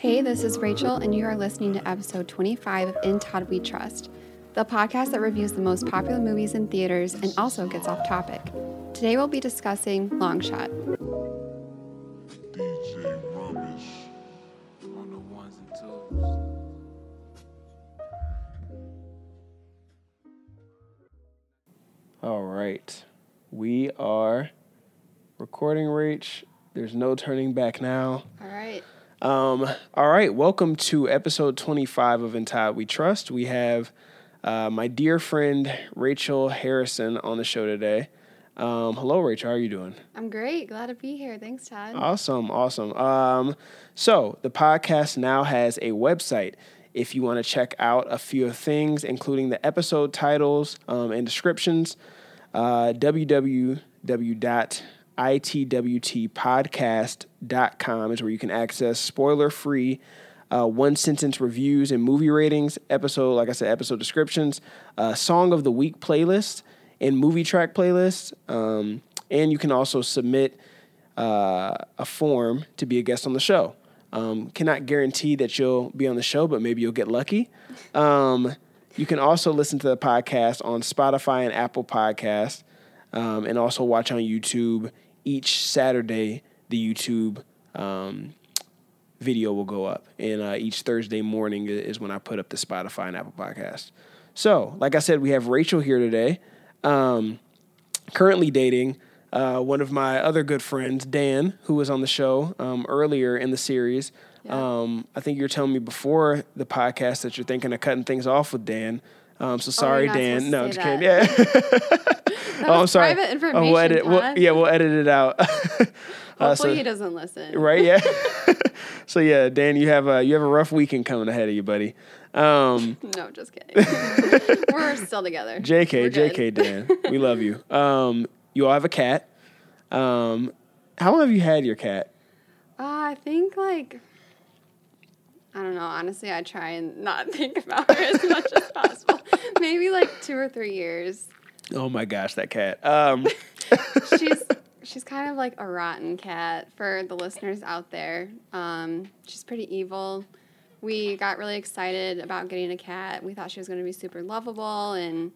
Hey, this is Rachel, and you are listening to episode 25 of In Todd We Trust, the podcast that reviews the most popular movies in theaters and also gets off topic. Today we'll be discussing Longshot. DJ Rubbish. on the ones and twos. All right. We are recording Rach. There's no turning back now. All right. Um, all right. Welcome to episode 25 of Todd We Trust. We have uh, my dear friend Rachel Harrison on the show today. Um, hello, Rachel. How are you doing? I'm great. Glad to be here. Thanks, Todd. Awesome, awesome. Um, so the podcast now has a website. If you want to check out a few things, including the episode titles um, and descriptions, uh, www.itwtpodcast.com is where you can access spoiler-free uh, one sentence reviews and movie ratings, episode, like I said, episode descriptions, uh, song of the week playlist, and movie track playlist. Um, and you can also submit uh, a form to be a guest on the show. Um, cannot guarantee that you'll be on the show, but maybe you'll get lucky. Um, you can also listen to the podcast on Spotify and Apple Podcasts, um, and also watch on YouTube each Saturday. The YouTube um, video will go up, and uh, each Thursday morning is when I put up the Spotify and Apple Podcast. So, like I said, we have Rachel here today, um, currently dating uh, one of my other good friends, Dan, who was on the show um, earlier in the series. Um, I think you were telling me before the podcast that you're thinking of cutting things off with Dan. Um, so sorry, Oh, Dan. No, I'm just kidding. Yeah. oh, I'm sorry. private Oh, information, we'll edit, we'll- yeah, we'll edit it out. Uh, Hopefully so- he doesn't listen. right? Yeah. so yeah, Dan, you have a you have a rough weekend coming ahead of you, buddy. Um, No, just kidding. We're still together. Jk. Jk, Dan, we love you. Um, you all have a cat. Um, how long have you had your cat? Uh, I think like I don't know. Honestly, I try and not think about her as much as possible. Maybe like two or three years. Oh my gosh, that cat. Um, She's she's kind of like a rotten cat for the listeners out there. Um, she's pretty evil. We got really excited about getting a cat. We thought she was going to be super lovable and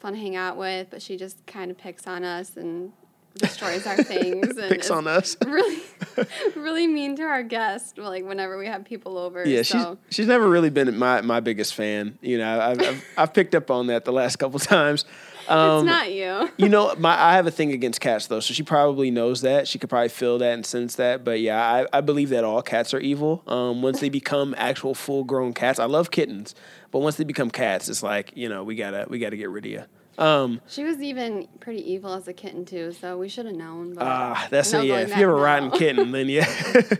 fun to hang out with, but she just kind of picks on us and destroys our things. And picks on us. Really, really mean to our guests. Like whenever we have people over. Yeah, so. she's she's never really been my my biggest fan. You know, I've I've, I've picked up on that the last couple times. Um, it's not you. you know, my I have a thing against cats though, so she probably knows that. She could probably feel that and sense that. But yeah, I, I believe that all cats are evil. Um, once they become actual full grown cats, I love kittens, but once they become cats, it's like you know we gotta we gotta get rid of you. Um, She was even pretty evil as a kitten too, so we should have known. But ah, that's it. Yeah, if you have a now. rotten kitten, then yeah.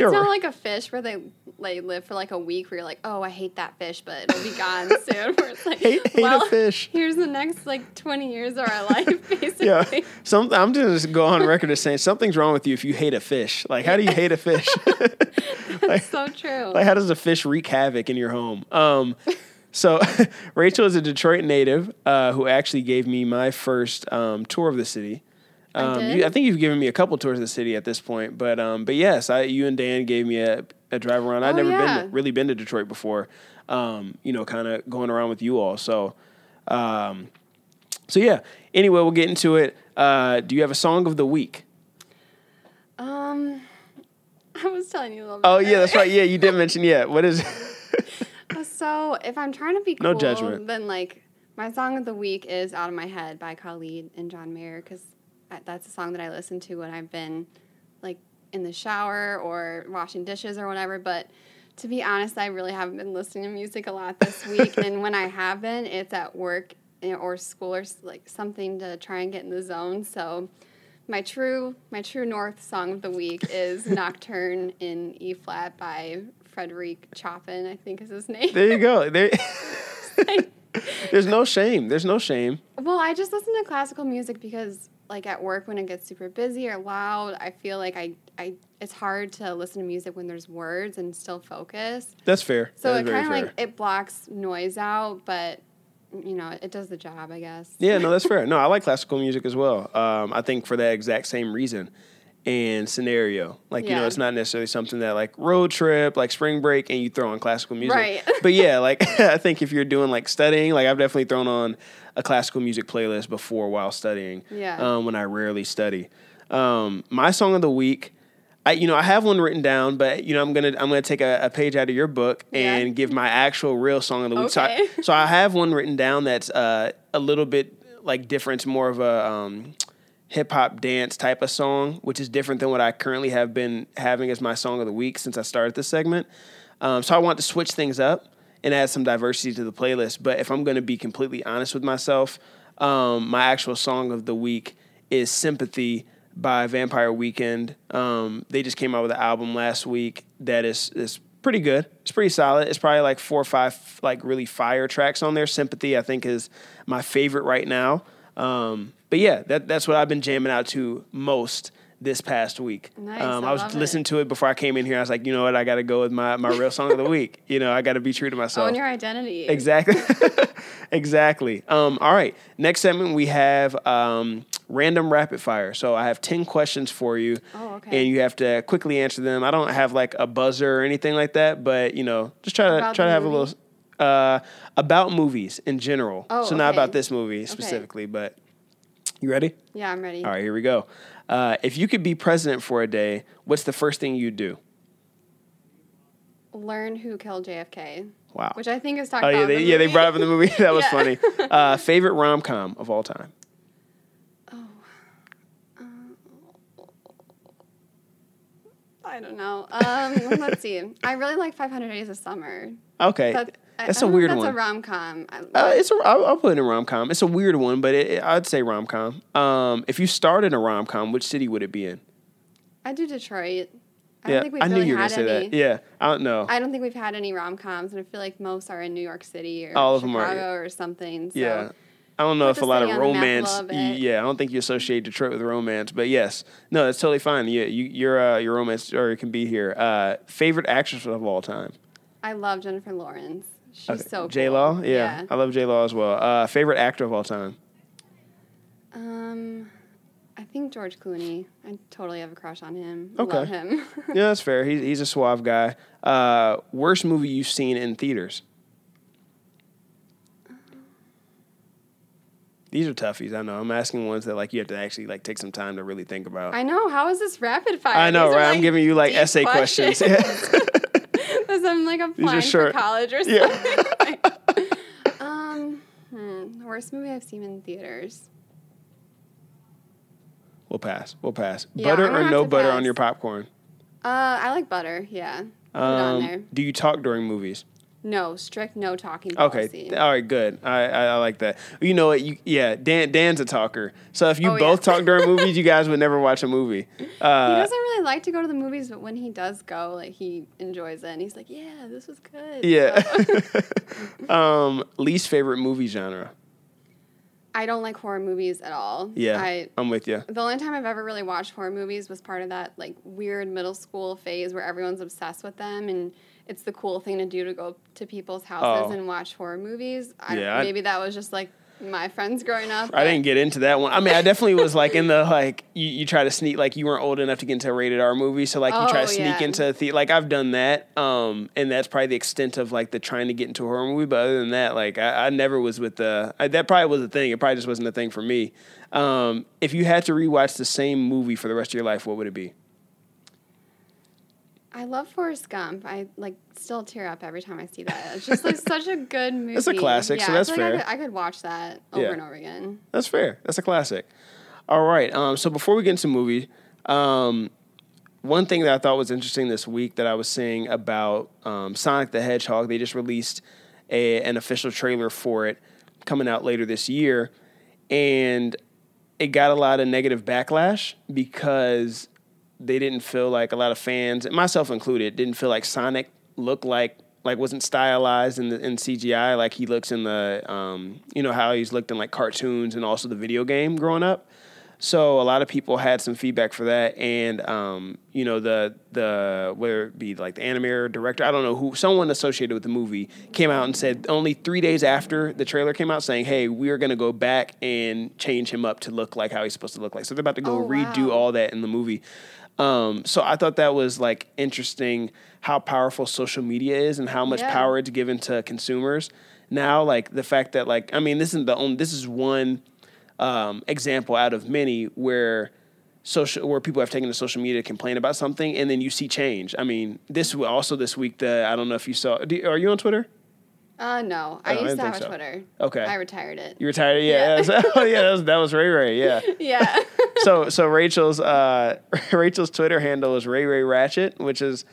It's not a- like a fish where they like live for like a week where you're like, oh, I hate that fish, but it'll be gone soon. Where it's like, Hate- hate a fish. Here's the next like 20 years of our life, basically. yeah, some, I'm just go on record as saying something's wrong with you if you hate a fish. Like, how do you hate a fish? That's so true. Like, how does a fish wreak havoc in your home? Um, so, Rachel is a Detroit native uh, who actually gave me my first um, tour of the city. I Um, did? you- I think you've given me a couple tours of the city at this point, but um, but yes, I, you and Dan gave me a, a drive around. I'd Oh, never yeah. been to, really been to Detroit before. Um, you know, kind of going around with you all. So, um, so yeah. Anyway, we'll get into it. Uh, do you have a song of the week? um, I was telling you a little bit. Oh yeah, that's right. Yeah, you did mention. Yeah, what is? So if I'm trying to be No cool, judgment. then like my song of the week is "Out of My Head" by Khalid and John Mayer because that's a song that I listen to when I've been like in the shower or washing dishes or whatever. But to be honest, I really haven't been listening to music a lot this week, and when I have been, it's at work eh, or school or like something to try and get in the zone. So. My true, my true north song of the week is "Nocturne in E flat" by Frederic Chopin. I think is his name. There you go. There. There's no shame. There's no shame. Well, I just listen to classical music because, like, at work when it gets super busy or loud, I feel like I, I, it's hard to listen to music when there's words and still focus. That's fair. So That it kind of like it blocks noise out, but you know, it does the job, I guess. Yeah, no, that's fair. No, I like classical music as well. Um, I think for that exact same reason. And scenario. Like you know, it's not necessarily something that like road trip, like spring break, and you throw on classical music. Right. but yeah, like I think if you're doing like studying, like I've definitely thrown on a classical music playlist before while studying. Yeah. Um, when I rarely study. Um, my song of the week. I, you know, I have one written down, but you know, I'm gonna I'm gonna take a, a page out of your book Yeah. and give my actual real song of the week. So, I, so I have one written down that's uh, a little bit like different, more of a um, hip hop dance type of song, which is different than what I currently have been having as my song of the week since I started this segment. Um, so I want to switch things up and add some diversity to the playlist. But if I'm going to be completely honest with myself, um, my actual song of the week is "Sympathy" by Vampire Weekend. Um, they just came out with an album last week that is is pretty good. It's pretty solid. It's probably like four or five like really fire tracks on there. "Sympathy" I think is my favorite right now. Um, but yeah, that that's what I've been jamming out to most this past week. Nice, Um, I I was love it. listening to it before I came in here. I was like, you know what, I got to go with my my real song of the week. You know, I got to be true to myself. Own your identity. Exactly. exactly. Um, all right. Next segment, we have um, random rapid fire. So I have 10 questions for you. Oh, okay. And you have to quickly answer them. I don't have like a buzzer or anything like that, but you know, just try to try to have a little uh, about movies in general. Oh, so not about this movie specifically, but you ready? Yeah, I'm ready. All right, here we go. Uh, if you could be president for a day, what's the first thing you'd do? Learn who killed JFK. Wow. Which I think is talked Oh about. yeah, they, yeah, they brought up in the movie. That was Yeah. funny. Uh, favorite rom com of all time. Oh. I don't know. Um, let's see. I really like 500 Days of Summer. Okay, That, I- that's I a if weird that's one. That's a rom com. uh, it's a, I'll, I'll put it in rom com. It's a weird one, but it, it- I'd say rom com. Um, if you started a rom com, which city would it be in? I do Detroit. I yeah, don't think we've I knew really you were gonna say any. that. Yeah, I don't know. I don't think we've had any rom coms, and I feel like most are in New York City or All of them are- Chicago or something. So. yeah. I don't know if a lot of city on the map a romance. Yeah, I don't think you associate Detroit with romance, but yes, no, that's totally fine. Yeah, you, your uh, your romance story can be here. Uh, favorite actress of all time. I love Jennifer Lawrence. She's so cool. J Law. Yeah, I love J Law as well. Uh, favorite actor of all time. Um, I think George Clooney. I totally have a crush on him. Okay. Love him. Yeah, that's fair. He's he's a suave guy. Uh, worst movie you've seen in theaters? These are toughies. I know. I'm asking ones that like you have to actually like take some time to really think about. I know. How is this rapid fire? I know, These right? I'm giving you like essay questions. Because I'm like applying for college or Yeah. something. um, hmm, worst movie I've seen in theaters. we'll pass. We'll pass. Yeah, butter I'm gonna or have no to butter on your popcorn? Uh, I like butter. Yeah, put it on there. Um, do you talk during movies? No, strict no talking Okay. All right. Good. I, I I like that. You know what? You yeah. Dan Dan's a talker. So if you Oh, yeah. both talk during movies, you guys would never watch a movie. he Uh, doesn't really like to go to the movies, but when he does go, like he enjoys it, and he's like, "Yeah, this was good." yeah. So- um, least favorite movie genre. I don't like horror movies at all. Yeah, I I'm with you. the only time I've ever really watched horror movies was part of that like weird middle school phase where everyone's obsessed with them and it's the cool thing to do to go to people's houses Oh. and watch horror movies. I, Yeah, I- maybe that was just like my friends growing up. I didn't get into that one. I mean, I definitely was like in the like you, you try to sneak like you weren't old enough to get into a rated R movie, so like you try Oh, to sneak yeah. into the like I've done that, um, and that's probably the extent of like the trying to get into a horror movie. But other than that, like I, I never was with the I, that probably was a thing. It probably just wasn't a thing for me. Um, if you had to rewatch the same movie for the rest of your life, what would it be? I love Forrest Gump. I like still tear up every time I see that. It's just like such a good movie. It's a classic, Yeah, so I that's feel like. I could, I could watch that over Yeah. and over again. That's fair. That's a classic. All right. Um, so before we get into movie, um, one thing that I thought was interesting this week that I was seeing about um, Sonic the Hedgehog, they just released a, an official trailer for it coming out later this year, and it got a lot of negative backlash because they didn't feel like a lot of fans, myself included, didn't feel like Sonic looked like like wasn't stylized in the in CGI like he looks in the um, you know how he's looked in like cartoons and also the video game growing up. So a lot of people had some feedback for that, and um, you know the the whether it be like the animator director, I don't know who, someone associated with the movie came out and said only three days after the trailer came out, saying, "Hey, we are going to go back and change him up to look like how he's supposed to look like." So they're about to go Oh, redo wow. all that in the movie. Um, so I thought that was like interesting how powerful social media is and how much Yeah. power it's given to consumers. Now, like the fact that like I mean, this isn't the only. This is one um, example out of many where social where people have taken to social media to complain about something and then you see change. I mean, this also this week the I don't know if you saw. Do, are you on Twitter? Uh, no, Oh, I I used to have a so. Twitter. Okay. I retired it. You retired? it, Yeah, Yeah. that's- oh, yeah. That was, that was Ray Ray. Yeah. yeah. so so Rachel's uh, Rachel's Twitter handle is Ray Ray Ratchet, which is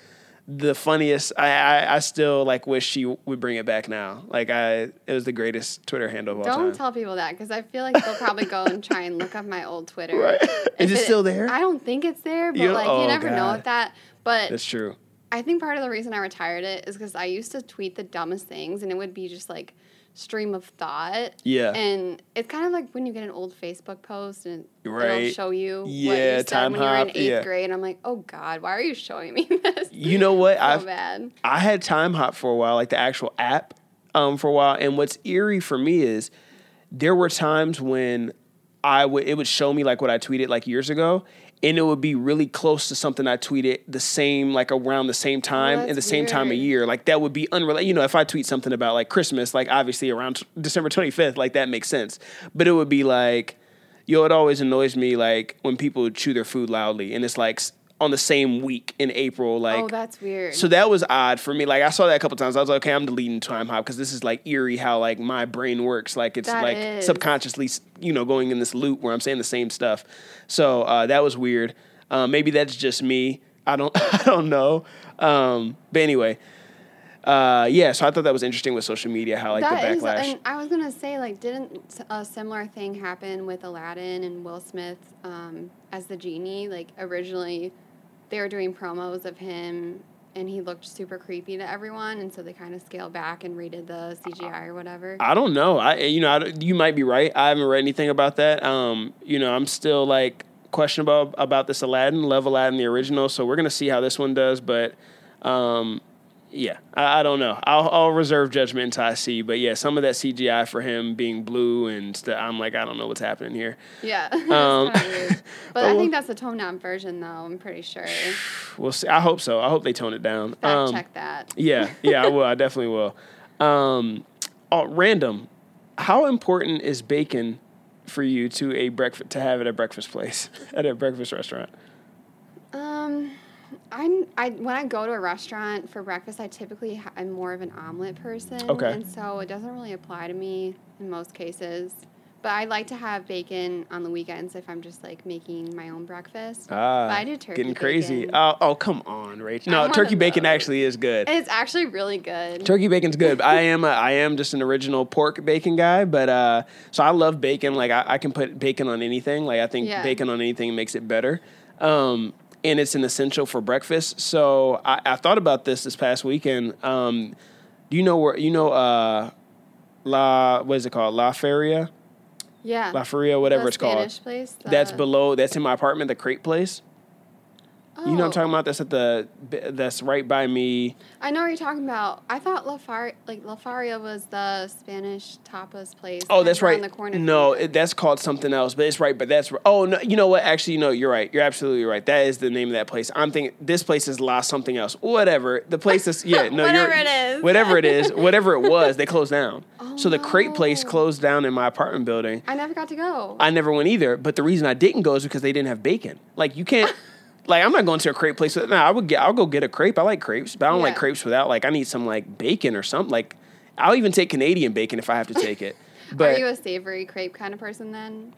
the funniest. I, I I still like wish she would bring it back now. Like I, it was the greatest Twitter handle of all Don't tell people that because I feel like they'll probably go and try and look up my old Twitter. Right. Is If it still there? I don't think it's there, but You- like oh, you never know God. with that. But That's true. I think part of the reason I retired it is because I used to tweet the dumbest things, and it would be just like stream of thought. Yeah. And it's kind of like when you get an old Facebook post and it'll show you what Yeah, you said time when you were in eighth yeah. grade. And I'm like, oh God, why are you showing me this? You know what? so I've bad. I had Timehop for a while, like the actual app, um, for a while. And what's eerie for me is there were times when I would it would show me like what I tweeted like years ago, and it would be really close to something I tweeted the same like around the same time and that's the same time of year. Like that would be unrelated. You know, if I tweet something about like Christmas, like obviously around t- December twenty fifth, like that makes sense. But it would be like, yo, it always annoys me like when people chew their food loudly, and it's like on the same week in April, like oh, that's weird. so that was odd for me. Like I saw that a couple times. I was like, okay, I'm deleting Timehop because this is like eerie how like my brain works. Like it's That like is. subconsciously, you know, going in this loop where I'm saying the same stuff. So uh, that was weird. Uh, maybe that's just me. I don't. I don't know. Um, but anyway, uh, yeah. So I thought that was interesting with social media how like That the is- backlash. and I was gonna say, like, didn't a similar thing happen with Aladdin and Will Smith um, as the genie? Like, originally, they were doing promos of him, and he looked super creepy to everyone, and so they kind of scaled back and redid the CGI or whatever. I don't know. I you know I, you might be right. I haven't read anything about that. Um, you know, I'm still like questionable about this Aladdin, Love Aladdin, the original. So we're gonna see how this one does. But um, yeah, I, I don't know. I'll, I'll reserve judgment until I see. But yeah, some of that CGI for him being blue and I'm like, I don't know what's happening here. yeah, Um. But oh, I think that's the toned down version, though. I'm pretty sure. We'll see. I hope so. I hope they tone it down. Fact Um, check that. Yeah, yeah, I will. I definitely will. Um, oh, random. How important is bacon for you to a breakfast to have at a breakfast place at a breakfast restaurant? Um, I'm I when I go to a restaurant for breakfast, I typically ha- I'm more of an omelet person. Okay. And so it doesn't really apply to me in most cases. But I like to have bacon on the weekends if I'm just like making my own breakfast. Ah, but I do turkey getting crazy. bacon. Oh, oh, come on, Rach. I'm No, turkey bacon those. actually is good. it's actually really good. Turkey bacon's good. I am a, I am just an original pork bacon guy, but uh, so I love bacon. Like I, I can put bacon on anything. Like I think Yeah. bacon on anything makes it better. Um, and it's an essential for breakfast. So I, I thought about this this past weekend. Um, do you know where you know uh, La what is it called La Feria yeah. La Feria whatever The it's called. Spanish place. That's below. That's in my apartment. The crepe place. You know what I'm Oh, talking about? That's at the. That's right by me. I know what you're talking about. I thought La Far like La Faria was the Spanish tapas place. Oh, that's right. The corner no, it, that's called something else, but it's right. But that's oh no, you know what? Actually, no, you're right. You're absolutely right. That is the name of that place. I'm thinking this place is La something else. Whatever the place is. Yeah, no, Whatever you're, it is. whatever it is, whatever it was, they closed down. Oh, so the crepe place oh. closed down in my apartment building. I never got to go. I never went either. But the reason I didn't go is because they didn't have bacon. Like you can't. Like I'm not going to a crepe place. No, I would get. I'll go get a crepe. I like crepes, but I don't like crepes without. Like I need some like bacon or something. Like I'll even take Canadian bacon if I have to take it. But Are you a savory crepe kind of person then?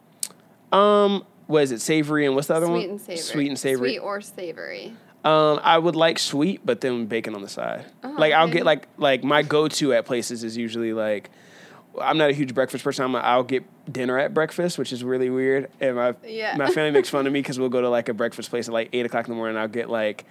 Um, what is it? Savory and what's the other Sweet one? Sweet and savory. Sweet and savory. Sweet or savory. Um, I would like sweet, but then bacon on the side. Oh, like I'll get like like my go to at places is usually like. I'm not a huge breakfast person. I'm a, I'll get dinner at breakfast, which is really weird. And my Yeah. my family makes fun of me because we'll go to like a breakfast place at like eight o'clock in the morning. I'll get like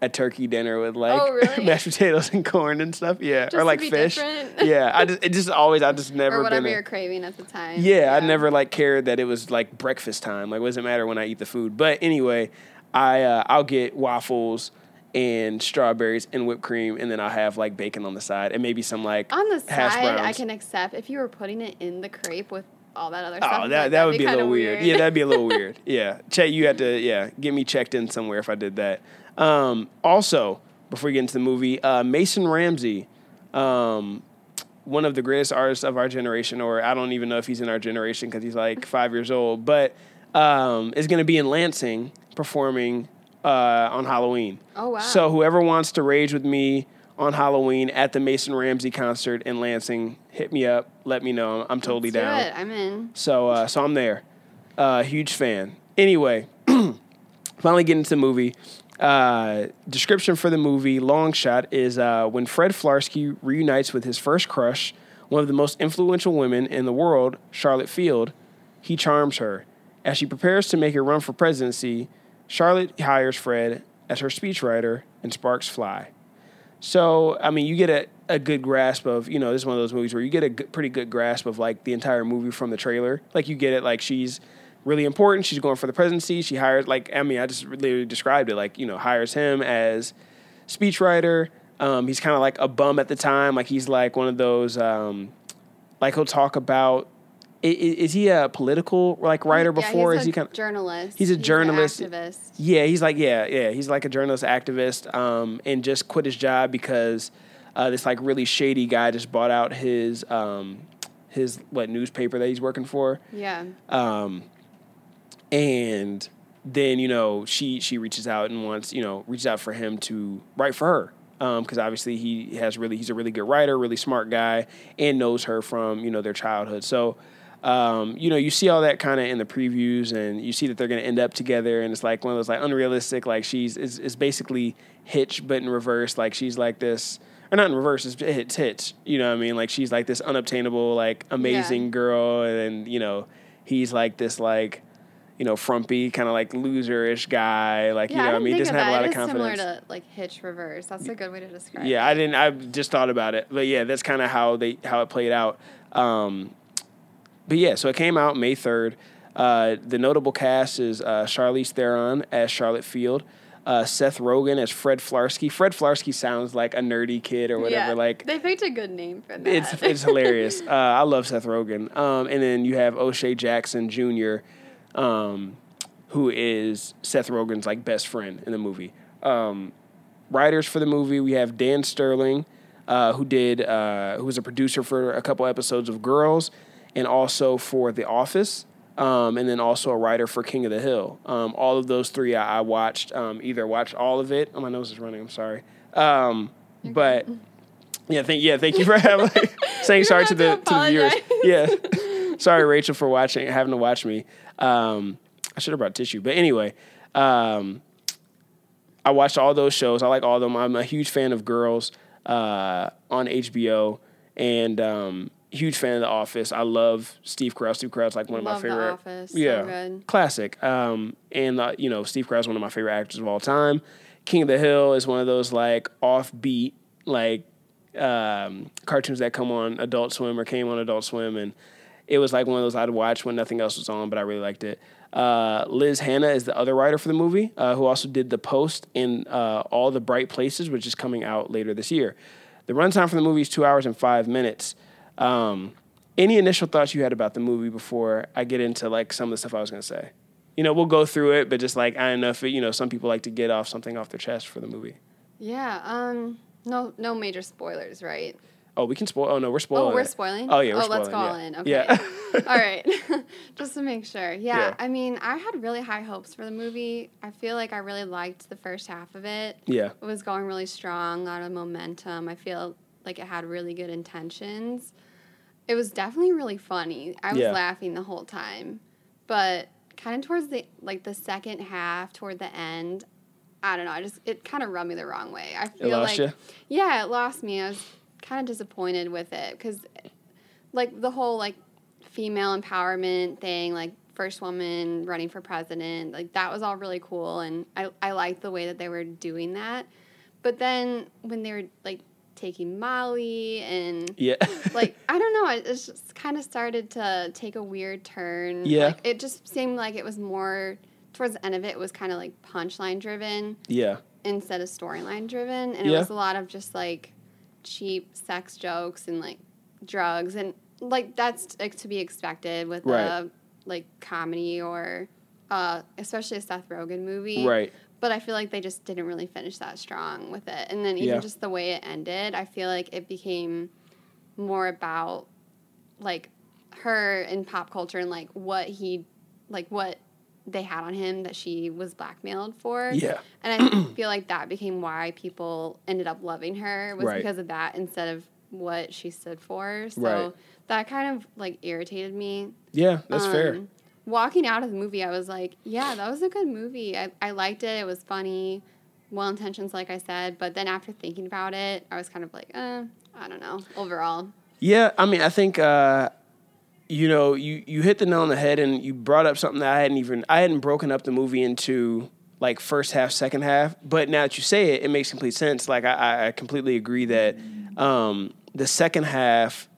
a turkey dinner with like Oh, really? mashed potatoes and corn and stuff. Yeah, Just or like fish. different. Yeah, I just it just always I just never or whatever been a- you're craving at the time. yeah, I never like cared that it was like breakfast time. Like, what does it matter when I eat the food? But anyway, I uh, I'll get waffles and strawberries and whipped cream, and then I'll have like bacon on the side and maybe some like On the hash side, I can accept if you were putting it in the crepe with all that other stuff. Oh, but that that would be a kinda little weird. Yeah, that'd be a little weird. Yeah, check. You had to yeah get me checked in somewhere if I did that. Um, also, before we get into the movie, uh, Mason Ramsey, um, one of the greatest artists of our generation, or I don't even know if he's in our generation because he's like five years old, but um, is going to be in Lansing performing uh, on Halloween. Oh, wow. So whoever wants to rage with me on Halloween at the Mason Ramsey concert in Lansing, hit me up. Let me know. I'm totally Let's do down. it. I'm in. So uh, so I'm there. Uh, huge fan. Anyway, finally getting to the movie. Uh, description for the movie Long Shot is uh, when Fred Flarsky reunites with his first crush, one of the most influential women in the world, Charlotte Field, he charms her. As she prepares to make a run for presidency, Charlotte hires Fred as her speechwriter and sparks fly. So, I mean, you get a, a good grasp of, you know, this is one of those movies where you get a g- pretty good grasp of like the entire movie from the trailer. Like, you get it, like, she's really important. She's going for the presidency. She hires, like, I mean, I just literally described it, like, you know, hires him as speechwriter. Um, he's kind of like a bum at the time. Like, he's like one of those, um, like, he'll talk about, is he a political, like, writer Yeah, before? he's is a he kind of, journalist. he's a an journalist. activist. yeah, he's like yeah, yeah. He's like a journalist activist, um, and just quit his job because uh, this like really shady guy just bought out his um, his what newspaper that he's working for, Yeah. um, and then you know she she reaches out and wants you know reaches out for him to write for her because obviously he has really he's a really good writer, really smart guy, and knows her from you know their childhood. So um, you know you see all that kind of in the previews, and you see that they're going to end up together, and it's like one of those like unrealistic like she's is is basically Hitch but in reverse. Like she's like this. Or not in reverse, it's it's Hitch. You know what I mean? Like she's like this unobtainable, like amazing Yeah. girl, and you know, he's like this like you know, frumpy, kind of like loser-ish guy. Like, Yeah, you know, I what I mean, doesn't have a lot of confidence. similar to like Hitch Reverse. That's a good way to describe yeah, it. I didn't. I just thought about it, but yeah, that's kind of how they how it played out. Um, but yeah, so it came out May third. Uh, the notable cast is uh, Charlize Theron as Charlotte Field, uh, Seth Rogen as Fred Flarsky. Fred Flarsky sounds like a nerdy kid or whatever. Yeah, Like they picked a good name for that. it's it's hilarious. Uh, I love Seth Rogen. Um, and then you have O'Shea Jackson Jr., um, who is Seth Rogen's like best friend in the movie. Um, writers for the movie we have Dan Sterling, uh, who did uh, who was a producer for a couple episodes of Girls, and also for The Office. Um, and then also a writer for King of the Hill. Um, all of those three I, I watched. Um, either watched all of it. Oh, my nose is running. I'm sorry. Um, but yeah, thank yeah, thank you for having saying sorry to the to to the viewers. Yeah, sorry Rachel for watching having to watch me. Um, I should have brought tissue, but anyway, um, I watched all those shows. I like all of them. I'm a huge fan of Girls uh, on HBO, and um, huge fan of The Office. I love Steve Carell. Steve Carell's like one of Love my The favorite. Office. So Yeah, good. classic. Um, and uh, you know, Steve Carell's one of my favorite actors of all time. King of the Hill is one of those like offbeat like um, cartoons that come on Adult Swim or came on Adult Swim, and it was like one of those I'd watch when nothing else was on, but I really liked it. Uh, Liz Hannah is the other writer for the movie, uh, who also did The Post and uh, All the Bright Places, which is coming out later this year. The runtime for the movie is two hours and five minutes. Um, any initial thoughts you had about the movie before I get into like some of the stuff I was going to say? You know, we'll go through it, but just like I don't know if it, you know some people like to get off something off their chest for the movie. Yeah. Um. No. No major spoilers, right? Oh, we can spoil. Oh no, we're spoiling. oh, we're it. spoiling. Oh yeah, we're oh, let's go spoiling, all in. Okay. Yeah. all right. Just to make sure. Yeah, Yeah. I mean, I had really high hopes for the movie. I feel like I really liked the first half of it. yeah. It was going really strong, a lot of momentum. I feel like it had really good intentions. It was definitely really funny. I was Yeah. laughing the whole time. But kind of towards the like the second half, toward the end, I don't know, I just it kind of rubbed me the wrong way. I feel like ya? Yeah, it lost me. I was kind of disappointed with it cuz like the whole like female empowerment thing, like first woman running for president, like that was all really cool and I I liked the way that they were doing that. But then when they were like taking Molly and Yeah. like I don't know, it just kind of started to take a weird turn. Yeah. Like, it just seemed like it was more towards the end of it, it was kind of like punchline driven yeah. instead of storyline driven, and it was a lot of just like cheap sex jokes and like drugs and like that's like, to be expected with Right. a like comedy or uh, especially a Seth Rogen movie. Right. But I feel like they just didn't really finish that strong with it. And then even Yeah. just the way it ended, I feel like it became more about like her in pop culture and like what he like what they had on him that she was blackmailed for. Yeah. And I feel like that became why people ended up loving her was Right. because of that instead of what she stood for. So Right. that kind of like irritated me. Yeah, that's fair. Um, Walking out of the movie, I was like, yeah, that was a good movie. I, I liked it. It was funny, well intentions, like I said. But then after thinking about it, I was kind of like, eh, I don't know, overall. Yeah, I mean, I think uh, you know you you hit the nail on the head, and you brought up something that I hadn't even I hadn't broken up the movie into like first half, second half. But now that you say it, it makes complete sense. Like I- I, I completely agree that um, the second half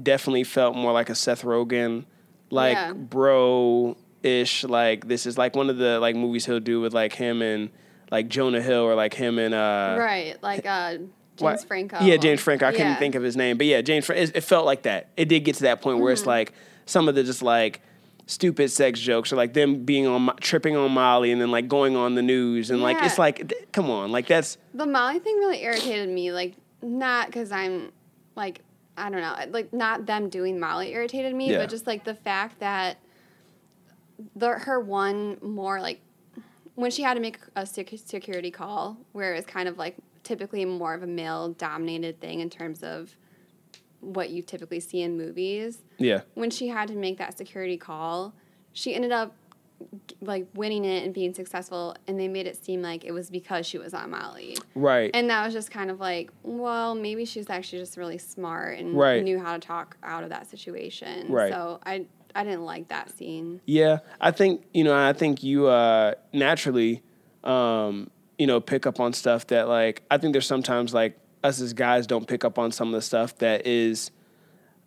definitely felt more like a Seth Rogen, like Yeah. bro ish. Like this is like one of the like movies he'll do with like him and like Jonah Hill or like him and uh, right. Like uh, James Franco. Yeah, James Franco. I couldn't think of his name, but yeah, James. Franco. It, it felt like that. It did get to that point where Mm-hmm. it's like some of the just like stupid sex jokes or like them being on tripping on Molly and then like going on the news and like it's like th- come on, like that's The Molly thing really irritated me. Like, not because I'm like, I don't know, like not them doing Molly irritated me, Yeah. but just like the fact that the her one more like when she had to make a sec- security call, where it's kind of like typically more of a male dominated thing in terms of what you typically see in movies yeah, when she had to make that security call, she ended up like winning it and being successful, and they made it seem like it was because she was on Molly. right. And that was just kind of like, well, maybe she was actually just really smart and Right. knew how to talk out of that situation. Right. So I I didn't like that scene. Yeah, I think you know. I think you uh, naturally, um, you know, pick up on stuff that like. I think there's sometimes like us as guys don't pick up on some of the stuff that is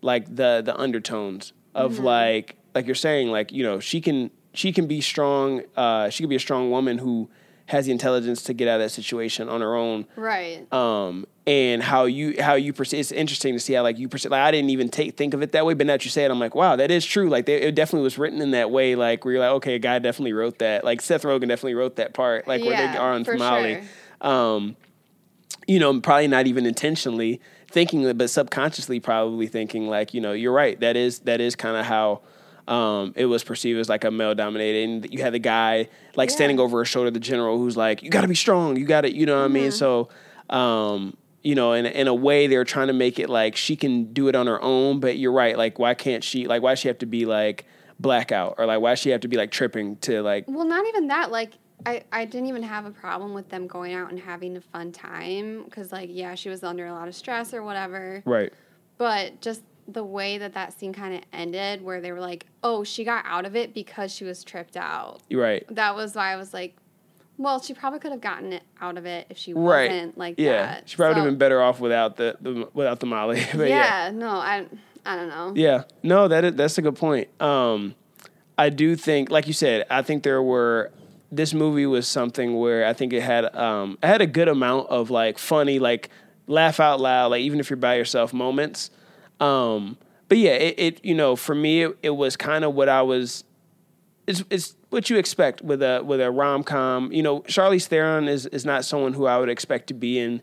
like the the undertones of like like you're saying like you know she can she can be strong. Uh, she can be a strong woman who has the intelligence to get out of that situation on her own Right. um, and how you how you perceive. It's interesting to see how like you perceive. Like I didn't even take think of it that way, but now that you say it, I'm like, wow, that is true. Like they, it definitely was written in that way. Like where you're like, okay, a guy definitely wrote that. Like Seth Rogen definitely wrote that part. Like where they are on Molly. sure. Um, you know, probably not even intentionally thinking it, but subconsciously probably thinking like, you know, you're right. That is that is kind of how um, it was perceived as like a male dominated. And you had the guy like Yeah. standing over her shoulder, the general, who's like, you got to be strong. You got to, you know what I mean? So, um, you know, in in a way, they're trying to make it like she can do it on her own. But you're right. Like, why can't she? Like, why does she have to be like blackout or like why does she have to be like tripping to like? Well, not even that. Like, I, I didn't even have a problem with them going out and having a fun time because, like, yeah, she was under a lot of stress or whatever. Right. But just the way that that scene kind of ended, where they were like, oh, she got out of it because she was tripped out. Right. That was why I was like, well, she probably could have gotten it out of it if she Right. wasn't like Yeah. that. She probably would So- have been better off without the, the without the Molly. but yeah. yeah, no, I, I don't know. Yeah, no, that is, that's a good point. Um, I do think, like you said, I think there were. This movie was something where I think it had um, it had a good amount of like funny, like laugh out loud, like even if you're by yourself moments. Um, but yeah, it, it you know for me it, it was kind of what I was. It's it's what you expect with a with a rom com. You know, Charlize Theron is is not someone who I would expect to be in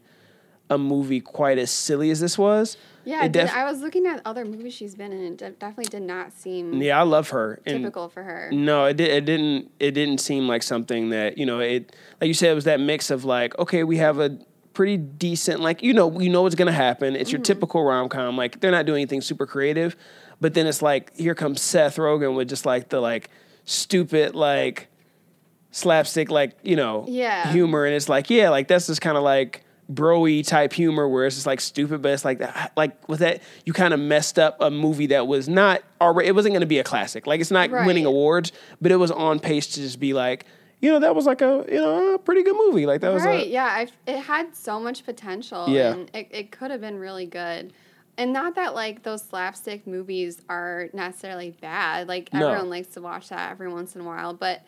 a movie quite as silly as this was. Yeah, It it did, def- I was looking at other movies she's been in, and it de- definitely did not seem Yeah, I love her. And typical for her. No, it did, it didn't. It didn't seem like something that you know. It like you said, it was that mix of like, okay, we have a pretty decent, like you know, you know what's gonna happen. It's your Mm-hmm. typical rom com. Like they're not doing anything super creative, but then it's like here comes Seth Rogen with just like the like stupid like slapstick like you know Yeah. humor, and it's like yeah, like that's just kind of like broy type humor where it's just like stupid, but it's like that like with that you kind of messed up a movie that was not already it wasn't going to be a classic. Like it's not winning awards, but it was on pace to just be like you know that was like a you know a pretty good movie. Like that was right? a yeah, I, it had so much potential. Yeah. and it, it could have been really good. And not that like those slapstick movies are necessarily bad. Like No. everyone likes to watch that every once in a while, but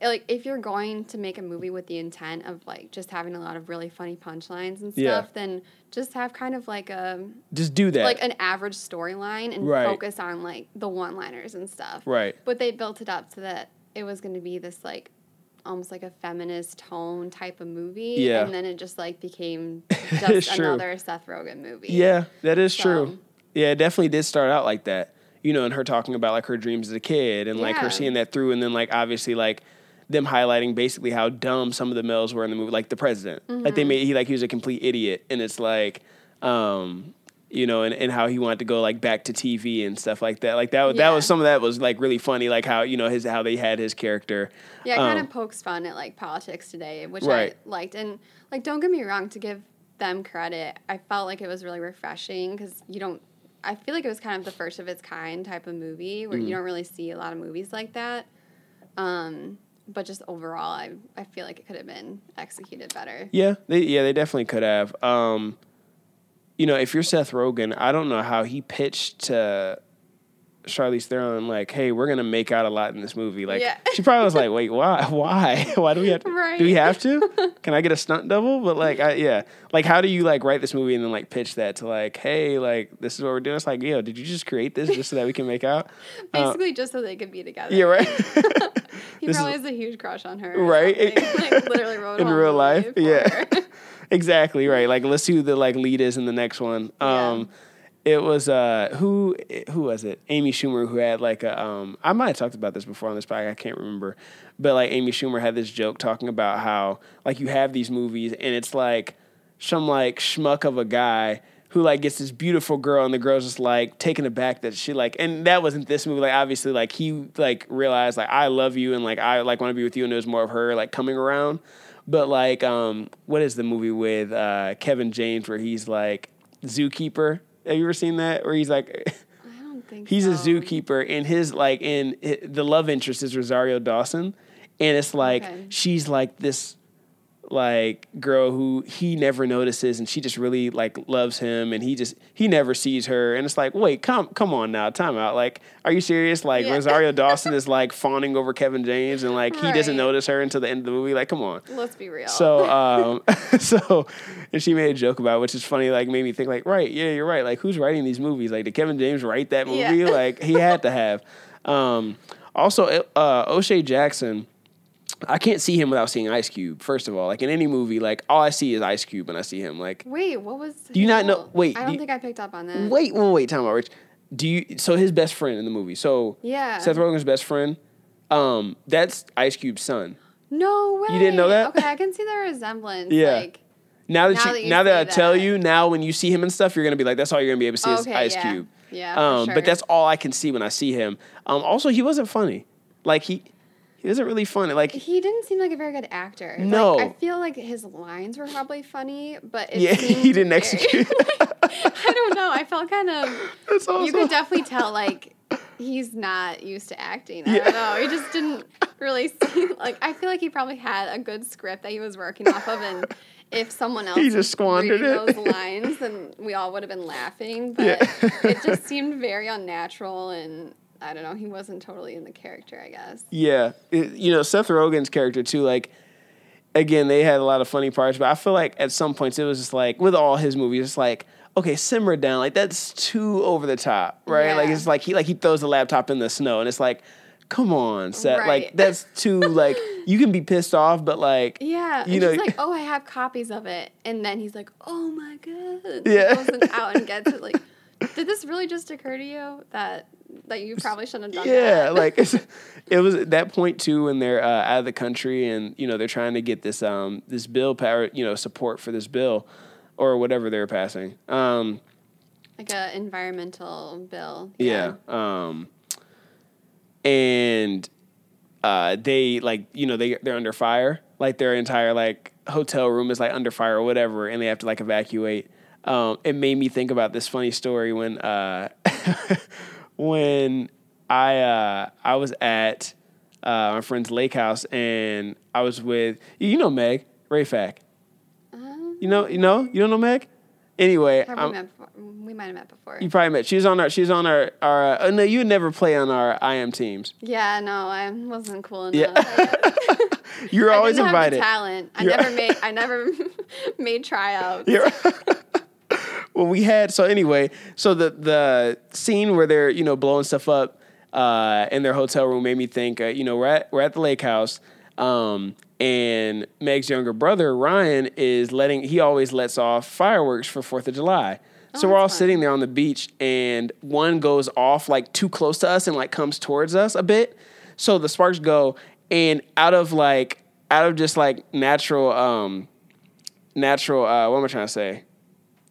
like if you're going to make a movie with the intent of like just having a lot of really funny punchlines and stuff, Yeah. then just have kind of like a Just do that. like an average storyline and Right. focus on like the one liners and stuff. right. But they built it up so that it was going to be this like almost like a feminist tone type of movie. Yeah. And then it just like became just another Seth Rogen movie. Yeah, that is true. Yeah, it definitely did start out like that. You know, and her talking about like her dreams as a kid and like her seeing that through and then like obviously like them highlighting basically how dumb some of the males were in the movie, like the president. Like they made he like he was a complete idiot and it's like um you know, and, and how he wanted to go like back to TV and stuff like that. Like that was that was some of that was like really funny, like how, you know, his how they had his character. Yeah, it kind Um, of pokes fun at like politics today, which Right. I liked. And like, don't get me wrong, to give them credit, I felt like it was really refreshing because you don't. I feel like it was kind of the first of its kind type of movie where Mm. you don't really see a lot of movies like that. Um, but just overall, I I feel like it could have been executed better. Yeah, they yeah they definitely could have. Um, you know, if you're Seth Rogen, I don't know how he pitched to Charlize Theron like, "Hey, we're gonna make out a lot in this movie." Like, Yeah. she probably was like, "Wait, why? Why? Why do we have to? Right. Do we have to? Can I get a stunt double?" But like, I, yeah, like, how do you like write this movie and then like pitch that to like, "Hey, like, this is what we're doing." It's like, yo, did you just create this just so that we can make out? Uh, Basically, just so they could be together. yeah, right. He This is- probably has a huge crush on her. Right. like literally wrote in real life. Yeah. Exactly right. Like let's see who the like lead is in the next one. Yeah. Um, it was uh who who was it? Amy Schumer who had like a um I might have talked about this before on this podcast. I can't remember, but like Amy Schumer had this joke talking about how like you have these movies and it's like some like schmuck of a guy. Who like gets this beautiful girl and the girl's just like taken aback that she like and that wasn't this movie like obviously like he like realized like I love you and like I like want to be with you and there's more of her like coming around but like, um, what is the movie with uh, Kevin James where he's like zookeeper? Have you ever seen that? Where he's like, I don't think he's so. a zookeeper, and his like, and the love interest is Rosario Dawson, and it's like Okay. she's like this like girl who he never notices and she just really like loves him and he just he never sees her and it's like wait come come on now time out like are you serious like Yeah. rosario dawson is like fawning over kevin james and like he doesn't notice her until the end of the movie like come on Let's be real. so, um, so, and she made a joke about, it, which is funny. Like, made me think, like, right, yeah, you're right. Like, who's writing these movies? Like, did Kevin James write that movie? Yeah. Like, he had to have. Um, also, uh, O'Shea Jackson. I can't see him without seeing Ice Cube. First of all, like in any movie, like all I see is Ice Cube when I see him. Like, Wait, what was? Do you not know- wait, I do don't you- think I picked up on that. wait, wait, wait, time out, Rich. Do you? So his best friend in the movie. So Yeah. Seth Rogen's best friend. Um, that's Ice Cube's son. No way. You didn't know that? Okay, I can see the resemblance. Yeah. Like, Now that Now you, that you now that I say tell you, now when you see him and stuff, you're gonna be like, that's all you're gonna be able to see is Ice yeah. Cube. Yeah. Um, sure. But that's all I can see when I see him. Um, also, he wasn't funny. Like he, he wasn't really funny. Like He didn't seem like a very good actor. Like, No. I feel like his lines were probably funny, but it yeah, he didn't very- execute. I don't know. I felt kind of. that's awesome. You could definitely tell like he's not used to acting. I Yeah. don't know. He just didn't really seem like. I feel like he probably had a good script that he was working off of, and if someone else He just squandered it. those lines, then we all would have been laughing. But Yeah. it just seemed very unnatural, and I don't know. He wasn't totally in the character. I guess. Yeah, It- you know Seth Rogen's character too. Like again, they had a lot of funny parts, but I feel like at some points it was just like with all his movies, it's like okay, simmer down. Like that's too over the top, right? Like it's like he like he throws the laptop in the snow, and it's like. Come on, Seth. Like that's too like you can be pissed off, but like Yeah, You and know- he's like, "Oh, I have copies of it," and then he's like, "Oh my god!" Yeah. he goes out and gets it. Like, did this really just occur to you that that you probably shouldn't have done that? yeah, like it was at that point too when they're uh, out of the country and you know they're trying to get this um this bill power you know support for this bill or whatever they're passing. Um, like a environmental bill. yeah. Um, and uh, they like you know they they're under fire like their entire like hotel room is like under fire or whatever and they have to like evacuate um, it made me think about this funny story when uh, when i uh, i was at uh, my friend's lake house and i was with you know meg ray fack Uh, you know you know you don't know meg Anyway, we, met before? we might have met before. you probably met. She's on our. She's on our. Our. Uh, no, you never play on our IM teams. Yeah, no, I wasn't cool enough. Yeah. You're always didn't have the invited. talent. I You're- never made. I never made tryouts. Well, we had so anyway. So the the scene where they're you know blowing stuff up uh, in their hotel room made me think. Uh, you know, we're at we're at the lake house, um, and Meg's younger brother Ryan is letting. He always lets off fireworks for Fourth of July. So Oh, we're all fun. sitting there on the beach, and one goes off like too close to us and like comes towards us a bit. So the sparks go, and out of like out of just like natural um natural uh what am I trying to say?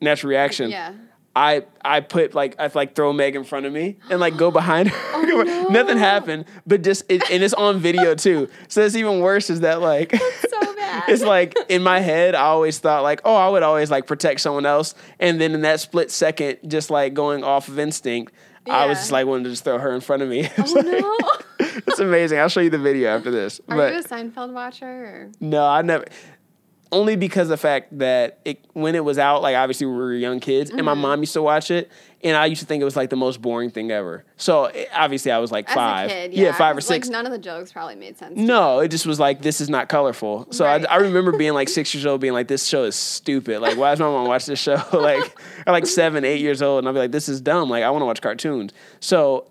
Natural reaction. Yeah. I I put like I like throw Meg in front of me and like go behind her. Oh, no. Nothing happened, but just it, and it's on video too. So it's even worse is that like So bad. it's like in my head I always thought like oh I would always like protect someone else and then in that split second just like going off of instinct I was just like wanting to just throw her in front of me. It's, Oh like- no. it's amazing. I'll show you the video after this. Are but you a Seinfeld watcher? Or? no, I never. Only because of the fact that it when it was out, like obviously we were young kids, and my Mm-hmm. mom used to watch it, and I used to think it was like the most boring thing ever. So it- obviously I was like five, a kid, yeah, five or Like six. none of the jokes probably made sense. no, it just was like this is not colorful. So Right. I, I remember being like six years old, being like this show is stupid. Like why does my mom watch this show? like or like seven, eight years old, and I'll be like this is dumb. Like I want to watch cartoons. So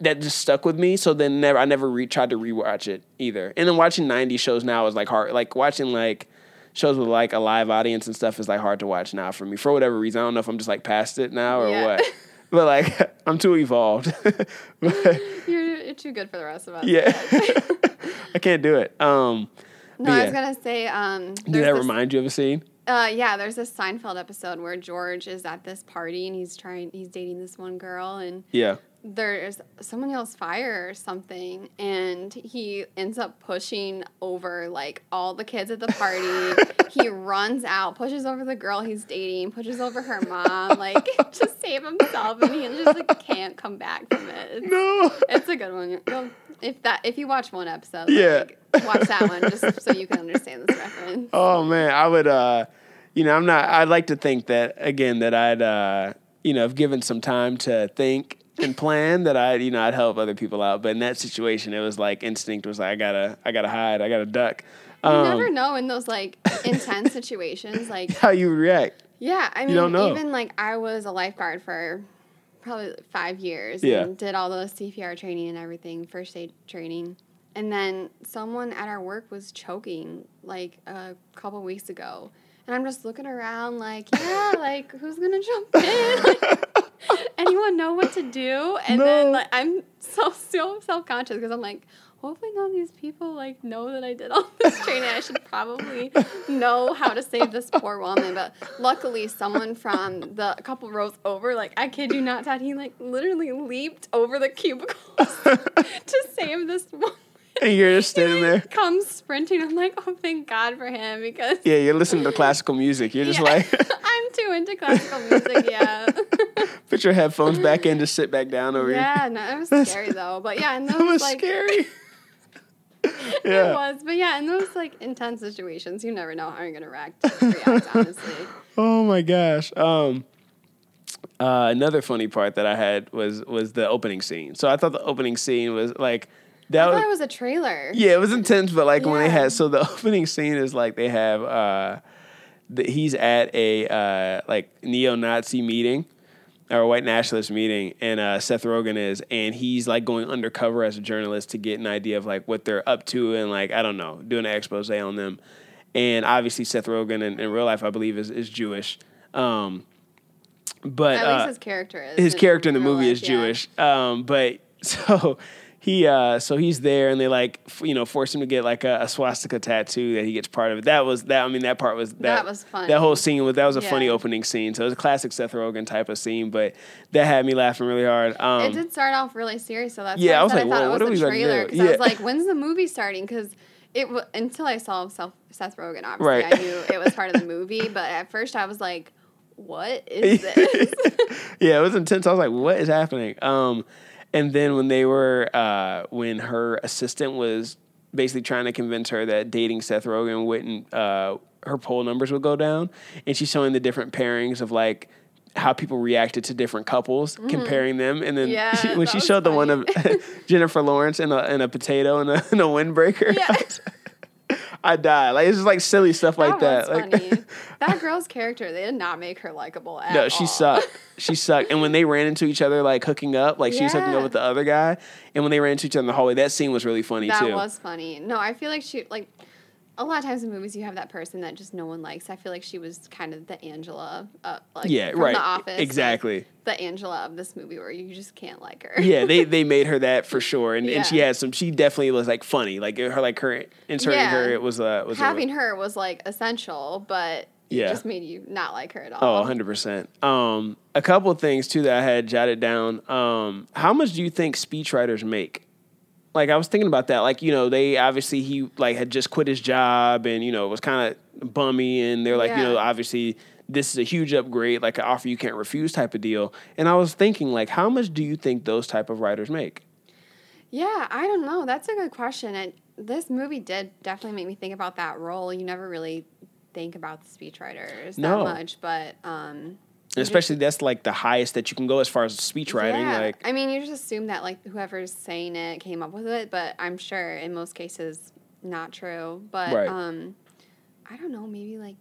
that just stuck with me. So then never I never re- tried to rewatch it either. And then watching '90s shows now is like hard. Like watching like shows with like a live audience and stuff is like hard to watch now for me for whatever reason. I don't know if I'm just like past it now or Yeah. what. But like I'm too evolved. But, You're, you're too good for the rest of us. yeah, I can't do it. Um, No, I yeah. was gonna say. Um, Did that this- remind you of a scene? Uh, yeah, there's this Seinfeld episode where George is at this party and he's trying, he's dating this one girl, and Yeah. There's someone else fire or something, and he ends up pushing over like all the kids at the party. he runs out, pushes over the girl he's dating, pushes over her mom, like to save himself, and he just like can't come back from it. It's, No. it's a good one. You'll, if that if you watch one episode, Yeah. like, watch that one just so you can understand this reference. Oh man, I would. uh You know, I'm not. I'd like to think that again that I'd uh you know, have given some time to think and plan, that I'd you know I'd help other people out. But in that situation, it was like instinct was like I gotta I gotta hide, I gotta duck. You Um, never know in those like intense situations. Like, how you react. yeah, I mean, even like I was a lifeguard for probably five years Yeah. and did all the CPR training and everything, first aid training. And then someone at our work was choking like a couple weeks ago. And I'm just looking around like, yeah, like who's gonna jump in? Anyone know what to do? And No. then like I'm so so self conscious because I'm like, hopefully none of these people like know that I did all this training. I should probably know how to save this poor woman. But luckily, someone from the a couple rows over, like I kid you not, Dad, he like literally leaped over the cubicles to save this woman. And you're just He, standing like, there. Comes sprinting. I'm like, oh, thank God for him because Yeah, you're listening to classical music. You're just Yeah. like I'm too into classical music. Yeah. Put your headphones back in, just sit back down over here. yeah, no, it was scary though. But yeah, and those It was like scary. it was. But yeah, in those like intense situations, you never know how you're gonna react. react honestly. Oh my gosh. Um uh, another funny part that I had was was the opening scene. So I thought the opening scene was like that I was thought it was a trailer. yeah, it was intense, but like when they had so the opening scene is like they have uh the, he's at a uh like neo-Nazi meeting or a white nationalist meeting and uh Seth Rogen is and he's like going undercover as a journalist to get an idea of like what they're up to and like I don't know, doing an expose on them. And obviously Seth Rogen in, in real life I believe is is Jewish. Um but At uh, his character is. his character in the movie life, is yeah. Jewish. Um, but so he uh, so he's there and they like f- you know force him to get like a, a swastika tattoo that he gets part of it. That was that. I mean that part was that, That was fun. That whole scene was that was a funny opening scene. So it was a classic Seth Rogen type of scene, but that had me laughing really hard. Um, it did start off really serious, so that's Yeah, I, I was like, I thought it what are was we a about to do? trailer because I was like, when's the movie starting? Because it w- until I saw Seth, Seth Rogen, obviously Right. I knew it was part of the movie, but at first I was like, what is this? yeah, it was intense. I was like, what is happening? Um, and then when they were, uh, when her assistant was basically trying to convince her that dating Seth Rogen wouldn't uh, her poll numbers would go down, and she's showing the different pairings of like how people reacted to different couples, comparing them, and then Mm-hmm. Yeah, she, when she showed the one of Jennifer Lawrence and a, and a potato and a, and a windbreaker, Yeah. I, died. Like it's just like silly stuff like that. Like, funny. that girl's character, they did not make her likable at No, she all. sucked. She sucked. And when they ran into each other, like hooking up, like she was hooking up with the other guy, and when they ran into each other in the hallway, that scene was really funny That too. was funny. No, I feel like she like a lot of times in movies you have that person that just no one likes. I feel like she was kind of the Angela, uh, like yeah, from right. The Office, like, exactly. the Angela of this movie, where you just can't like her. yeah, they they made her that for sure, and, and she Yeah. had some. She definitely was like funny, like her like her inserting Yeah. her. It was uh was a- having her was like essential, but Yeah. it just made you not like her at all. Oh, 100 percent. Um, a couple of things too that I had jotted down. Um, how much do you think speechwriters make? Like I was thinking about that. Like you know, they obviously he like had just quit his job and you know was kind of bummy, and they're like you know obviously this is a huge upgrade, like an offer you can't refuse type of deal. And I was thinking like, how much do you think those type of writers make? Yeah, I don't know. That's a good question. And this movie did definitely make me think about that role. You never really think about the speechwriters No. that much, but um Especially that's like the highest that you can go as far as speech writing. Yeah. Like I mean, you just assume that like whoever's saying it came up with it, but I'm sure in most cases not true. But Right. um, I don't know, maybe like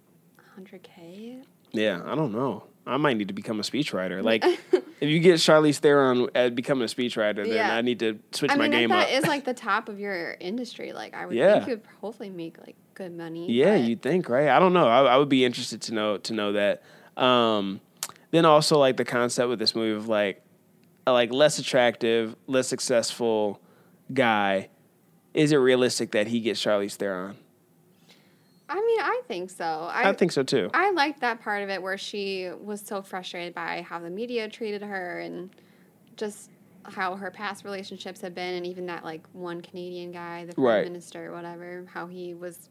100k. Yeah, I don't know. I might need to become a speechwriter. Like, if you get Charlize Theron at becoming a speechwriter, then Yeah. I need to switch I my mean, game if up. that is like the top of your industry, like I would Yeah. think you would hopefully make like good money. yeah, you'd think, right? I don't know. I, I would be interested to know to know that. Um, then also like the concept with this movie of like a like less attractive, less successful guy. Is it realistic that he gets Charlize Theron? I mean, I think so. I, I think so too. I liked that part of it where she was so frustrated by how the media treated her and just how her past relationships had been, and even that like one Canadian guy, the prime Right. minister, whatever, how he was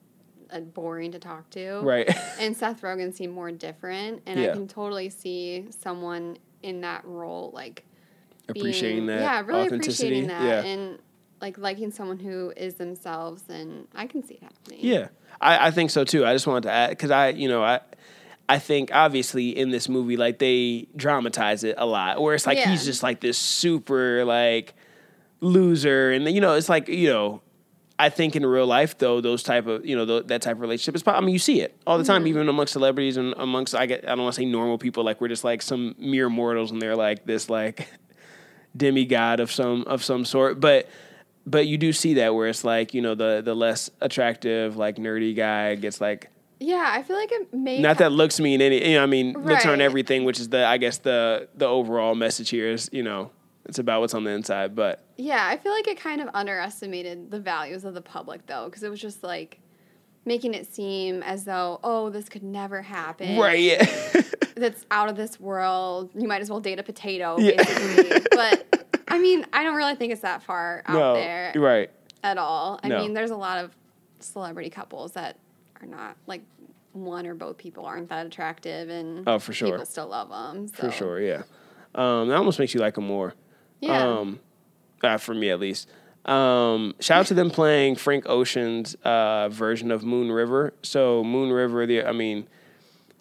uh, boring to talk to. right. And Seth Rogen seemed more different, and Yeah. I can totally see someone in that role like being- Appreciating that Yeah, really appreciating that, Yeah. and like liking someone who is themselves, and I can see it happening. Yeah, I, I think so too. I just wanted to add because I, you know, I, I think obviously in this movie, like they dramatize it a lot, where it's like Yeah. he's just like this super like loser, and you know, it's like you know. I think in real life, though, those type of you know th- that type of relationship is. probably- I mean, you see it all the Mm-hmm. time, even amongst celebrities and amongst I get I don't want to say normal people. Like we're just like some mere mortals, and they're like this like demigod of some of some sort. But but you do see that where it's like you know the the less attractive like nerdy guy gets like Yeah, I feel like it may not that looks mean any you know I mean looks aren't everything which is the I guess the the overall message here is you know it's about what's on the inside but Yeah, I feel like it kind of underestimated the values of the public though, because it was just like making it seem as though, oh, this could never happen. right That's out of this world. You might as well date a potato, Yeah. but I mean, I don't really think it's that far out no there right at all. I No. mean, there's a lot of celebrity couples that are not like one or both people aren't that attractive, and Oh, for sure. people still love them. for sure yeah um that almost makes you like them more Yeah. um uh, for me at least um shout out to them playing frank ocean's uh version of moon river so moon river the i mean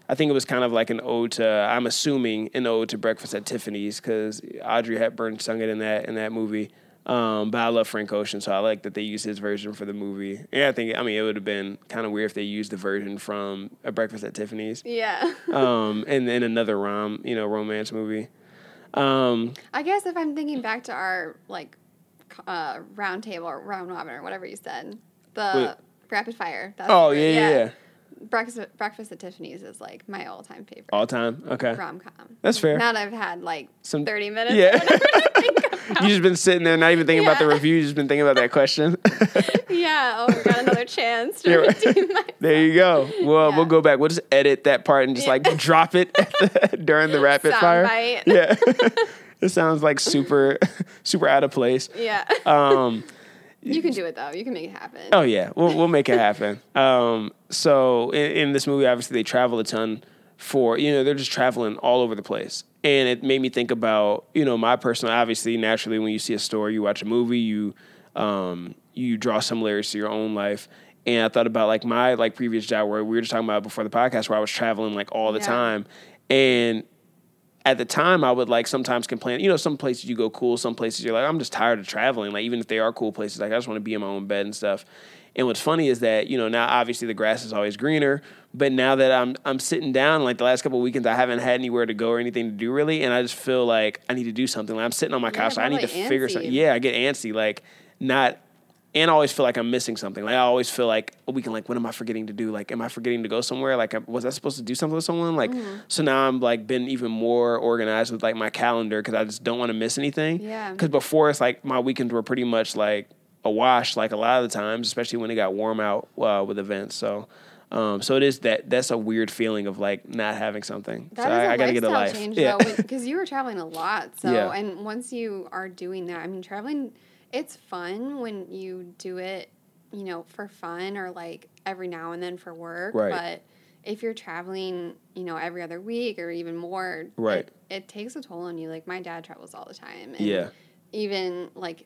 i think it was kind of like an ode to i'm assuming an ode to breakfast at tiffany's because audrey hepburn sung it in that in that movie um, but I love Frank Ocean, so I like that they used his version for the movie. Yeah, I think I mean it would have been kind of weird if they used the version from A Breakfast at Tiffany's, yeah. um, and in another rom, you know, romance movie. Um, I guess if I'm thinking back to our like uh, round table or round robin or whatever you said, the rapid fire. That's oh yeah, yeah, yeah. Breakfast, Breakfast at Tiffany's is like my all time favorite all time. Okay, rom com. That's fair. Now that I've had like Some- 30 minutes. yeah. you just been sitting there, not even thinking about the review. You just been thinking about that question. yeah. Oh, we got another chance to redeem myself. there you go. Well, Yeah. we'll go back. We'll just edit that part and just Yeah. like drop it the, during the rapid fire. Soundbite. Yeah, it sounds like super, super out of place. Yeah. Um, you can do it though. You can make it happen. Oh yeah, we'll we'll make it happen. Um, so in, in this movie, obviously they travel a ton for you know they're just traveling all over the place, and it made me think about you know my personal obviously naturally when you see a story, you watch a movie, you um, you draw similarities to your own life. And I thought about like my like previous job where we were just talking about before the podcast where I was traveling like all the Yeah. time. And at the time I would like sometimes complain, you know, some places you go cool, some places you're like, I'm just tired of traveling. Like even if they are cool places, like I just want to be in my own bed and stuff. And what's funny is that, you know, now obviously the grass is always greener, but now that I'm I'm sitting down like the last couple of weekends I haven't had anywhere to go or anything to do really, and I just feel like I need to do something. Like I'm sitting on my couch, like, I need to probably figure something. Yeah, I get antsy, like not and I always feel like I'm missing something. Like I always feel like a weekend, like what am I forgetting to do? Like, am I forgetting to go somewhere? Like, was I supposed to do something with someone? Like, Mm-hmm. so now I'm like been even more organized with like my calendar because I just don't want to miss anything. Yeah. Because before it's like my weekends were pretty much like a wash, like a lot of the times, especially when it got warm out uh, with events. So. Um, so it is that that's a weird feeling of like not having something. That so is I, a I gotta get a life. change yeah. though, because you were traveling a lot. So, Yeah. and once you are doing that, I mean, traveling, it's fun when you do it, you know, for fun or like every now and then for work. Right. But if you're traveling, you know, every other week or even more, Right. it, it takes a toll on you. Like my dad travels all the time. And Yeah. Even like.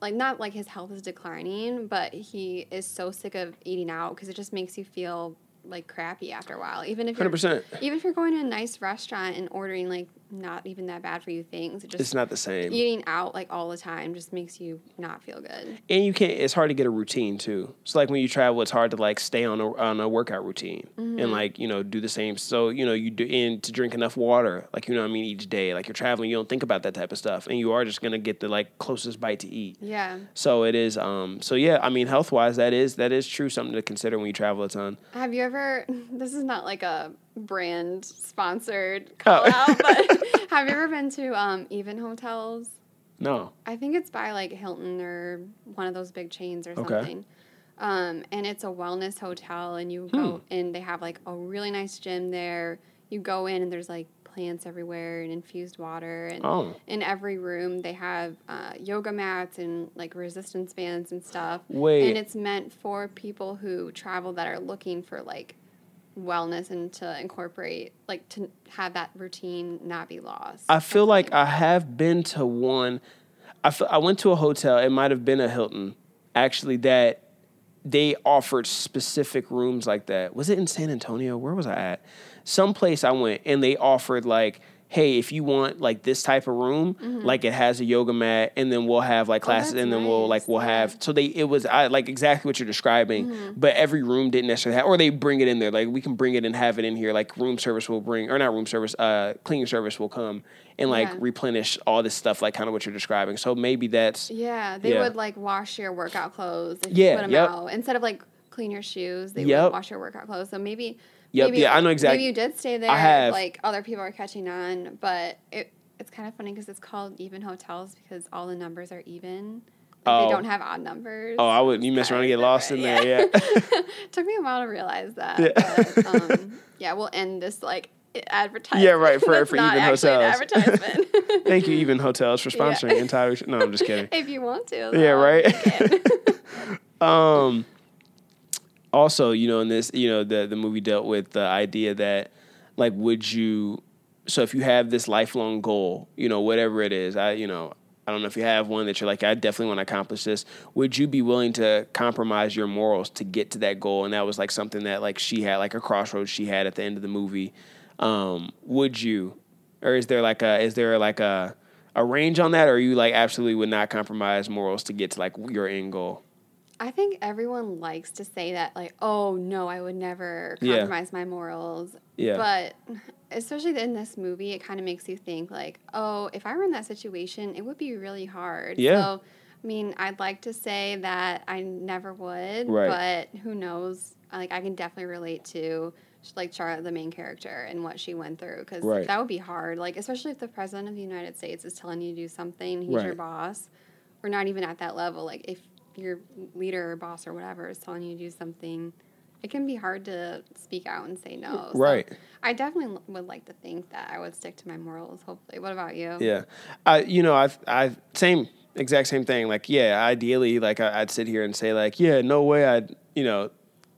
Like not like his health is declining, but he is so sick of eating out because it just makes you feel like crappy after a while. Even if you're Hundred percent. even if you're going to a nice restaurant and ordering like not even that bad for you things, it just It's not the same. eating out like all the time just makes you not feel good. and you can't it's hard to get a routine too it's like when you travel it's hard to like stay on a, on a workout routine Mm-hmm. and like you know do the same so you know you do and to drink enough water like you know what i mean each day like you're traveling you don't think about that type of stuff and you are just gonna get the like closest bite to eat Yeah. so it is um so yeah i mean health wise that is that is true something to consider when you travel a ton Have you ever? This is not like a brand sponsored call Oh. out, but have you ever been to um, Even Hotels? no I think it's by like Hilton or one of those big chains or Okay. something. Um, and it's a wellness hotel, and you go Hmm. and they have like a really nice gym there. You go in and there's like plants everywhere and infused water, and Oh. in every room they have uh, yoga mats and like resistance bands and stuff. Wait. and it's meant for people who travel that are looking for like wellness and to incorporate like to have that routine not be lost. I feel like I have been to one. I, I went to a hotel. It might have been a Hilton, actually. That they offered specific rooms like that. Was it in San Antonio? Where was I at? Some place I went, and they offered like, hey, if you want like this type of room, like it has a yoga mat, and then we'll have like Mm-hmm. Oh, classes, and then we'll like we'll. Mm-hmm. have. So they it was I like exactly what you're describing, but every room didn't necessarily have, or they bring it in there. Like we can bring it and have it in here. Like room service will bring, or not room service, uh, cleaning service will come and like Yeah. replenish all this stuff, like kind of what you're describing. So maybe that's Yeah, they Yeah. would like wash your workout clothes Yeah, you put them yep. out instead of like clean your shoes. They Yep. would wash your workout clothes. So maybe, Yep, maybe yeah, I know exact- Maybe you did stay there. I have. Like other people are catching on, but it it's kind of funny because it's called even hotels because all the numbers are even. Like Oh. They don't have odd numbers. oh I would you mess around and get lost in there, yeah. Took me a while to realize that. Yeah. But, um, yeah, we'll end this like advertisement. Yeah, right, for- for Even Hotels. advertisement. Thank you, even hotels, for Yeah. sponsoring the entire. No, I'm just kidding. if you want to. Yeah, right. Um, also, you know, in this, you know, the the movie dealt with the idea that, like, would you? So if you have this lifelong goal, you know, whatever it is, I, you know, I don't know if you have one that you're like, I definitely want to accomplish this. Would you be willing to compromise your morals to get to that goal? And that was like something that like she had, like a crossroads she had at the end of the movie. Um, would you, or is there like a, is there like a, a range on that, or you like absolutely would not compromise morals to get to like your end goal? I think everyone likes to say that, like, oh no, I would never Yeah. compromise my morals. Yeah. But especially in this movie, it kind of makes you think, like, oh, if I were in that situation, it would be really hard. Yeah. So, I mean, I'd like to say that I never would, Right. but who knows? Like, I can definitely relate to like Charlotte, the main character, and what she went through because Right. that would be hard. Like, especially if the president of the United States is telling you to do something, he's your boss. We're not even at that level. Like, if your leader or boss or whatever is telling you to do something, it can be hard to speak out and say no. So Right. I definitely l- would like to think that I would stick to my morals. Hopefully. What about you? Yeah, I you know I I same exact same thing. Like yeah, ideally like I'd sit here and say like yeah, no way I'd you know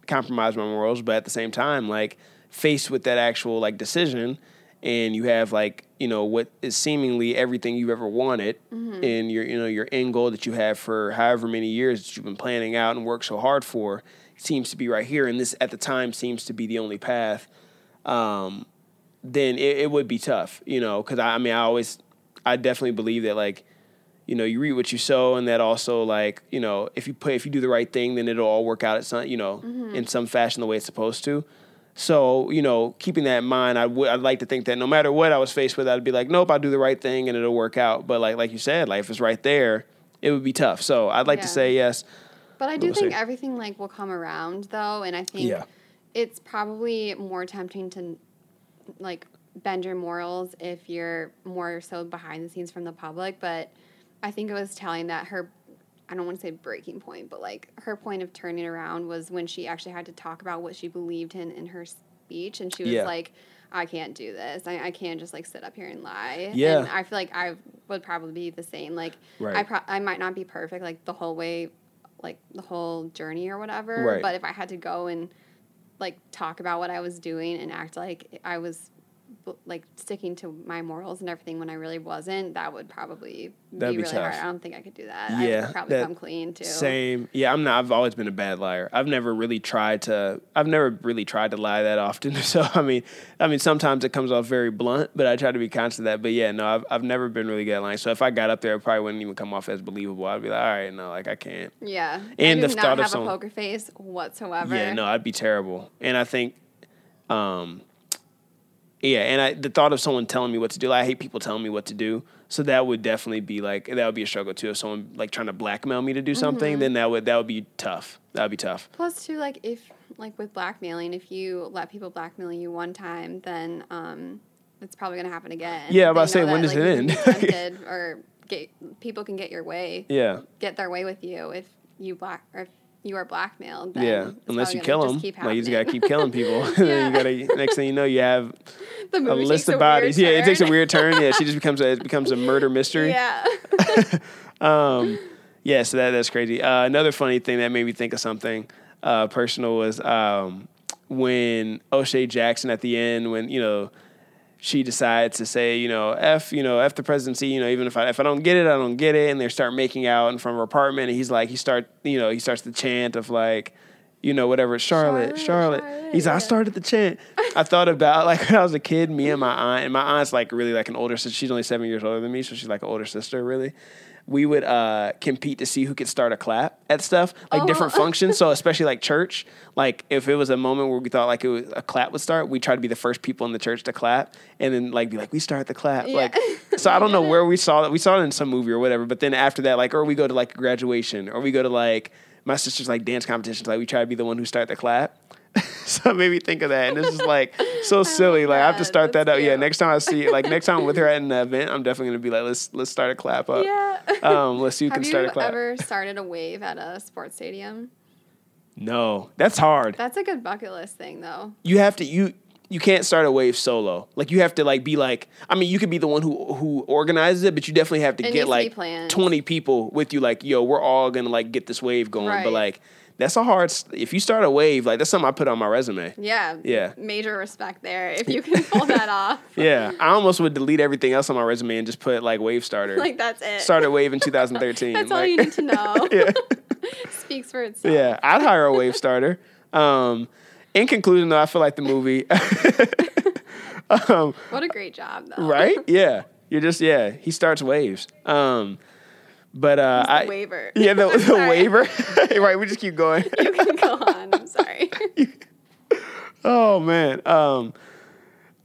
compromise my morals, but at the same time like faced with that actual like decision, and you have like you know what is seemingly everything you've ever wanted and your you know your end goal that you have for however many years that you've been planning out and worked so hard for seems to be right here. And this at the time seems to be the only path. Um, then it, it would be tough you know because I, I mean i always i definitely believe that like you know you reap what you sow and that also like you know if you put if you do the right thing then it'll all work out at some you know in some fashion the way it's supposed to so you know keeping that in mind i would i'd like to think that no matter what i was faced with i'd be like nope i'll do the right thing and it'll work out but like like you said life is right there it would be tough so i'd like to say yes But I do We'll think see. everything like will come around though, and I think Yeah. it's probably more tempting to like bend your morals if you're more so behind the scenes from the public. But I think it was telling that her I don't want to say breaking point, but like her point of turning around was when she actually had to talk about what she believed in in her speech, and she was Yeah. like. I can't do this. I, I can't just like sit up here and lie. Yeah. And I feel like I would probably be the same. Like Right. I pro- I might not be perfect like the whole way like the whole journey or whatever. Right. But if I had to go and like talk about what I was doing and act like I was like sticking to my morals and everything when I really wasn't, that would probably That'd be be really tough. hard. I don't think I could do that. Yeah, I'd probably that- come clean too. Same. Yeah, I'm not. I've always been a bad liar. I've never really tried to. I've never really tried to lie that often. So I mean, I mean, sometimes it comes off very blunt, but I try to be conscious of that. But yeah, no, I've I've never been really good at lying. So if I got up there, it probably wouldn't even come off as believable. I'd be like, all right, no, like I can't. Yeah. And I the do thought not of have someone- a poker face whatsoever. Yeah, no, I'd be terrible. And I think, um, yeah, and I the thought of someone telling me what to do. I hate people telling me what to do. So that would definitely be like that would be a struggle too. If someone like trying to blackmail me to do something, Mm-hmm. then that would that would be tough. That would be tough. Plus, too, like if like with blackmailing, if you let people blackmail you one time, then um, it's probably gonna happen again. Yeah, I was about They to say, when does like, it you can be end? tempted or get people can get your way, Yeah. get their way with you if you black or if you are blackmailed. Yeah, unless you kill them, like you just gotta keep killing people. you gotta next thing you know, you have the a list of a bodies. Yeah, it takes a weird turn. Yeah, she just becomes a it becomes a murder mystery. Yeah. Um, yeah, so that that's crazy. Uh, another funny thing that made me think of something uh, personal was um, when O'Shea Jackson at the end, when you know she decides to say, you know, f, you know, f the presidency, you know, even if I if I don't get it, I don't get it, and they start making out in front of her apartment, and he's like, he start, you know, he starts the chant of like. You know, whatever, Charlotte, Charlotte, Charlotte. Charlotte, He's like, I started the chant. I thought about like when I was a kid, me and my aunt, and my aunt's like really like an older sister. She's only seven years older than me, so she's like an older sister, really we would uh, compete to see who could start a clap at stuff like Oh. different functions. So especially like church, like if it was a moment where we thought like it was a clap would start, we try to be the first people in the church to clap, and then like be like we start the clap. Yeah. Like so, I don't know where we saw that. We saw it in some movie or whatever. But then after that, like or we go to like a graduation, or we go to like my sister's like dance competitions. Like we try to be the one who start the clap. so it made me think of that, and it's just like so silly. Like I have to start that out. Yeah, next time I see, like next time I'm with her at an event, I'm definitely gonna be like, let's let's start a clap up. yeah. Um, let's see who can start a clap. Have you ever started a wave at a sports stadium? No, that's hard. That's a good bucket list thing, though. You have to you you can't start a wave solo. Like you have to like be like I mean you could be the one who who organizes it, but you definitely have to It get to like twenty people with you. Like yo, we're all gonna like get this wave going. But like that's a hard. If you start a wave, like that's something I put on my resume. Yeah. Yeah. Major respect there if you can pull that off. Yeah, I almost would delete everything else on my resume and just put like wave starter. Like that's it. Started a wave in 2013. That's all you need to know. yeah. Speaks for itself. Yeah, I'd hire a wave starter. Um, in conclusion, though, I feel like the movie, um, What a great job, though. right? Yeah, you're just yeah. He starts waves. Um, but uh, The I waiver. yeah the, the waiver. right, we just keep going. You can go on. I'm sorry. oh man, um,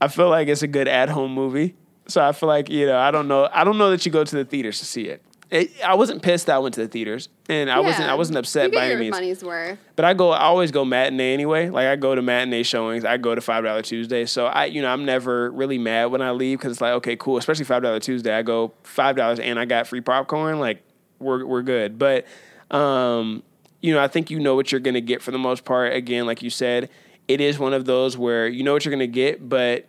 I feel like it's a good at-home movie. So I feel like you know I don't know I don't know that you go to the theaters to see it. It I wasn't pissed that I went to the theaters, and I wasn't I wasn't upset by any means. money's worth. But I go, I always go matinee anyway. Like I go to matinee showings. I go to Five Dollar Tuesday. So I, you know, I'm never really mad when I leave because it's like, okay, cool. Especially Five Dollar Tuesday. I go five dollars and I got free popcorn. Like we're we're good. But um, you know, I think you know what you're gonna get for the most part. Again, like you said, it is one of those where you know what you're gonna get, but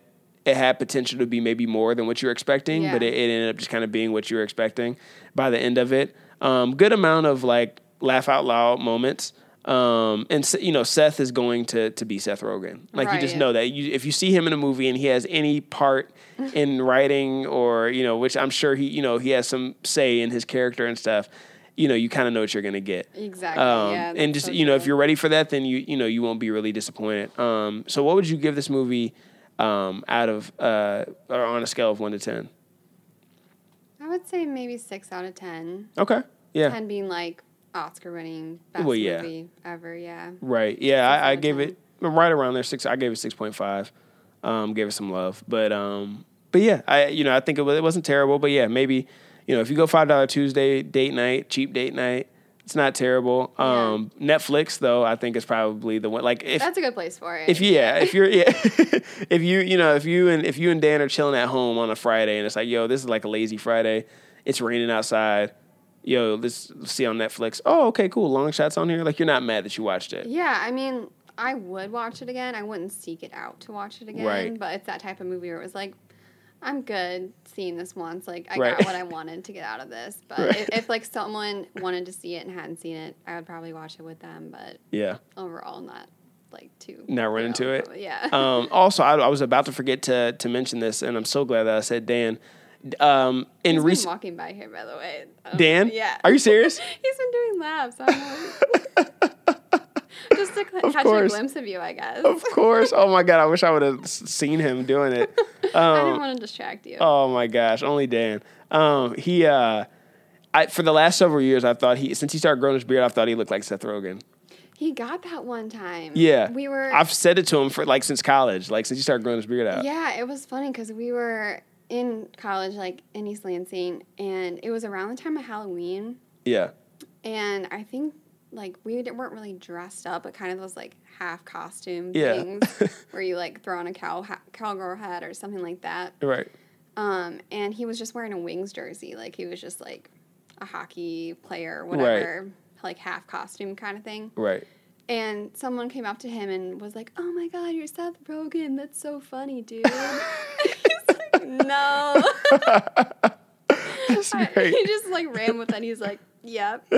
it had potential to be maybe more than what you were expecting, Yeah. but it, it ended up just kind of being what you were expecting by the end of it. Um, good amount of like laugh out loud moments. Um, and you know Seth is going to to be Seth Rogen. Like you just know that. You, if you see him in a movie and he has any part in writing or you know, which I'm sure he you know he has some say in his character and stuff. You know, you kind of know what you're gonna get. Exactly. Um, yeah. and just so you know, if you're ready for that, then you you know you won't be really disappointed. Um, so what would you give this movie um, out of uh, or on a scale of one to ten? I would say maybe six out of ten. Okay, yeah, Ten being like Oscar winning best Well, yeah. movie ever. Yeah. right, yeah. I, I gave 10. it right around there. Six. I gave it six point five. Um, gave it some love, but um, but yeah, I you know I think it, was, it wasn't terrible, but yeah, maybe you know if you go five dollar Tuesday date night, cheap date night. It's not terrible. Yeah. Um, Netflix though, I think is probably the one. Like if That's a good place for it. if you, yeah, if you're yeah, if you you know if you and if you and Dan are chilling at home on a Friday and it's like yo this is like a lazy Friday, it's raining outside, yo let's see on Netflix. Oh okay cool, long shots on here. Like you're not mad that you watched it. Yeah, I mean, I would watch it again. I wouldn't seek it out to watch it again. Right. But it's that type of movie where it was like, I'm good seeing this once. Like, I Right. got what I wanted to get out of this. But Right. if, if like someone wanted to see it and hadn't seen it, I would probably watch it with them. But Yeah. overall, not like too. Not run into know, it? Yeah. Um, also, I, I was about to forget to to mention this, and I'm so glad that I said Dan. Um, in He's recent walking by here, by the way. Um, Dan, Yeah. are you serious? He's been doing laps. Just to cl- Of catch course. a glimpse of you, I guess. of course. Oh my god, I wish I would have seen him doing it. I Um, didn't want to distract you. Oh my gosh, only Dan. Um, he, uh, I for the last several years, I thought he since he started growing his beard, I thought he looked like Seth Rogen. He got that one time. Yeah, We were. I've said it to him for like since college, like since he started growing his beard out. Yeah, it was funny because we were in college, like in East Lansing, and it was around the time of Halloween. Yeah, And I think like we weren't really dressed up, but kind of those like half costume Yeah. things where you like throw on a cow ha- cowgirl hat or something like that. right. Um, and he was just wearing a Wings jersey, like he was just like a hockey player, whatever, like half costume kind of thing. Right. And someone came up to him and was like, "Oh my God, you're Seth Rogen. That's so funny, dude." He's like, "No." He just like ran with it. He's like, "Yep."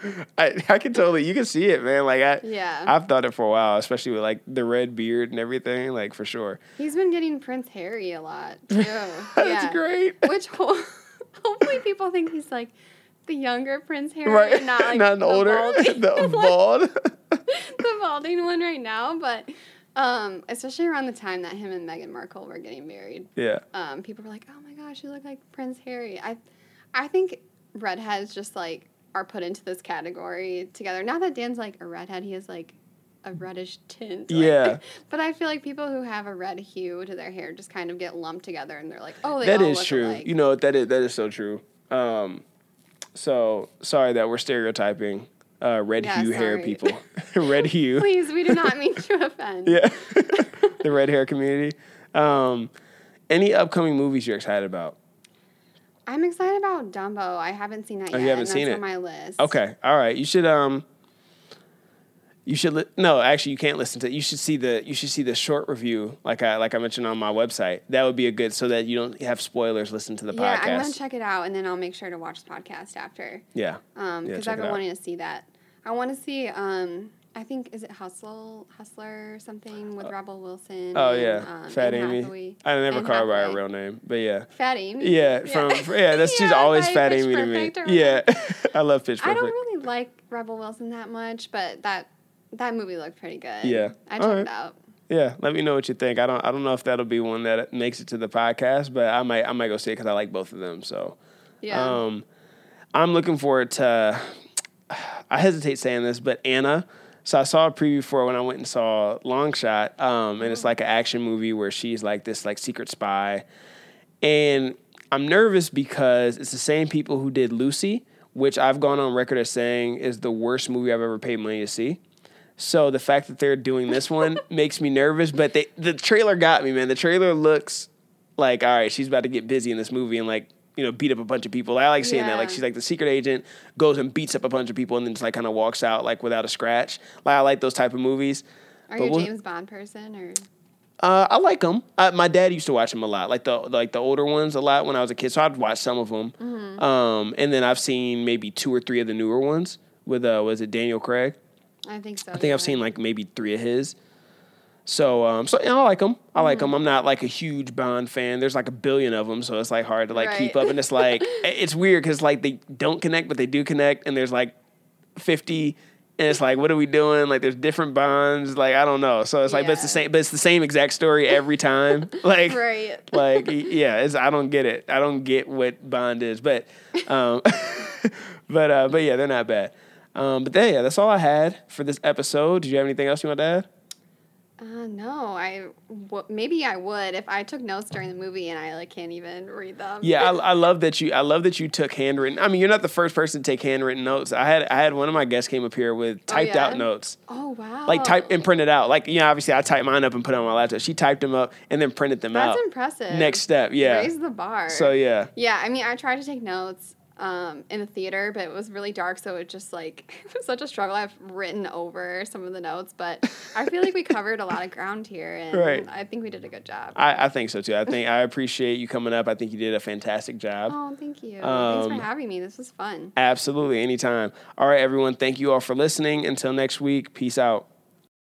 I, I can totally, you can see it, man. Like I, Yeah. I've thought it for a while, especially with like the red beard and everything, like for sure. He's been getting Prince Harry a lot too. That's yeah. great. Which ho- hopefully people think he's like the younger Prince Harry, Right, and not like not the the older, balding- the bald. the balding one right now. But um, especially around the time that him and Meghan Markle were getting married, yeah, um, people were like, "Oh my gosh, you look like Prince Harry." I, I think redheads just like are put into this category together. Now that Dan's like a redhead, he has like a reddish tint. like- Yeah. but I feel like people who have a red hue to their hair just kind of get lumped together, and they're like, "Oh, they that is true. alike." You know that is that is so true. Um, so sorry that we're stereotyping uh, red Yeah, hue hair people. red hue. Please, we do not mean to offend. Yeah, the red hair community. Um, any upcoming movies you're excited about? I'm excited about Dumbo. I haven't seen that Oh, yet. you haven't seen it? on my list. Okay, all right. You should um. You should li- no, actually, you can't listen to. it. You should see the you should see the short review, like I like I mentioned on my website. That would be a good so that you don't have spoilers. Listen to the podcast. Yeah, I'm gonna check it out, and then I'll make sure to watch the podcast after. yeah, Um, because check I've been wanting to see that. I want to see. Um, I think is it Hustle Hustler or something with Rebel Wilson. Oh and, yeah, um, Fat Amy. Hathaway. I never call her by her real name, but yeah, Fat Amy. yeah. From yeah, that's she's always Fat Amy to me. Yeah, I love Pitch Perfect. I don't really like Rebel Wilson that much, but that that movie looked pretty good. Yeah. I checked Alright. it out. Yeah, let me know what you think. I don't I don't know if that'll be one that makes it to the podcast, but I might I might go see it because I like both of them. So Yeah. um, I'm looking forward to. I hesitate saying this, but Anna. So I saw a preview for when I went and saw Long Shot, um, and it's like an action movie where she's like this like secret spy, and I'm nervous because it's the same people who did Lucy, which I've gone on record as saying is the worst movie I've ever paid money to see. So the fact that they're doing this one makes me nervous. But they, the trailer got me, man. The trailer looks like all right, she's about to get busy in this movie and like you know beat up a bunch of people. I like seeing that. Like she's like the secret agent goes and beats up a bunch of people and then just like kind of walks out like without a scratch. Like I like those type of movies. Are but you a James Bond person or? Uh, I like them. Uh, my dad used to watch them a lot, like the like the older ones a lot when I was a kid. So I'd watch some of them, Mm-hmm. um, and then I've seen maybe two or three of the newer ones. with uh was it Daniel Craig? I think so. I think I've seen like maybe three of his. So um so you know, I like them. I like Mm-hmm. them. I'm not like a huge Bond fan. There's like a billion of them, so it's like hard to like keep up. And it's like it's weird because like they don't connect, but they do connect. And there's like 50, and it's like what are we doing? Like there's different Bonds. Like I don't know. So it's like but it's the same. But it's the same exact story every time. Like Right. like yeah, it's I don't get it. I don't get what Bond is, but um, but uh, but yeah, they're not bad. Um, but then, yeah, that's all I had for this episode. Did you have anything else you want to add? Uh, no, I w- maybe I would if I took notes during the movie and I like can't even read them. Yeah, I, I love that you. I love that you took handwritten. I mean, you're not the first person to take handwritten notes. I had I had one of my guests came up here with typed yeah? out notes, Oh wow. like type and printed out. Like you know, obviously I typed mine up and put it on my laptop. She typed them up and then printed them That's out. That's impressive. Next step, yeah. Raise the bar. So yeah, Yeah, I mean, I tried to take notes um, in the theater, but it was really dark, so it just like it was such a struggle. I've written over some of the notes, but I feel like we covered a lot of ground here, and Right. I think we did a good job. I, I think so too. I think I appreciate you coming up. I think you did a fantastic job. oh, thank you. Um, Thanks for having me. This was fun. Absolutely, anytime. All right, everyone. Thank you all for listening. Until next week, peace out.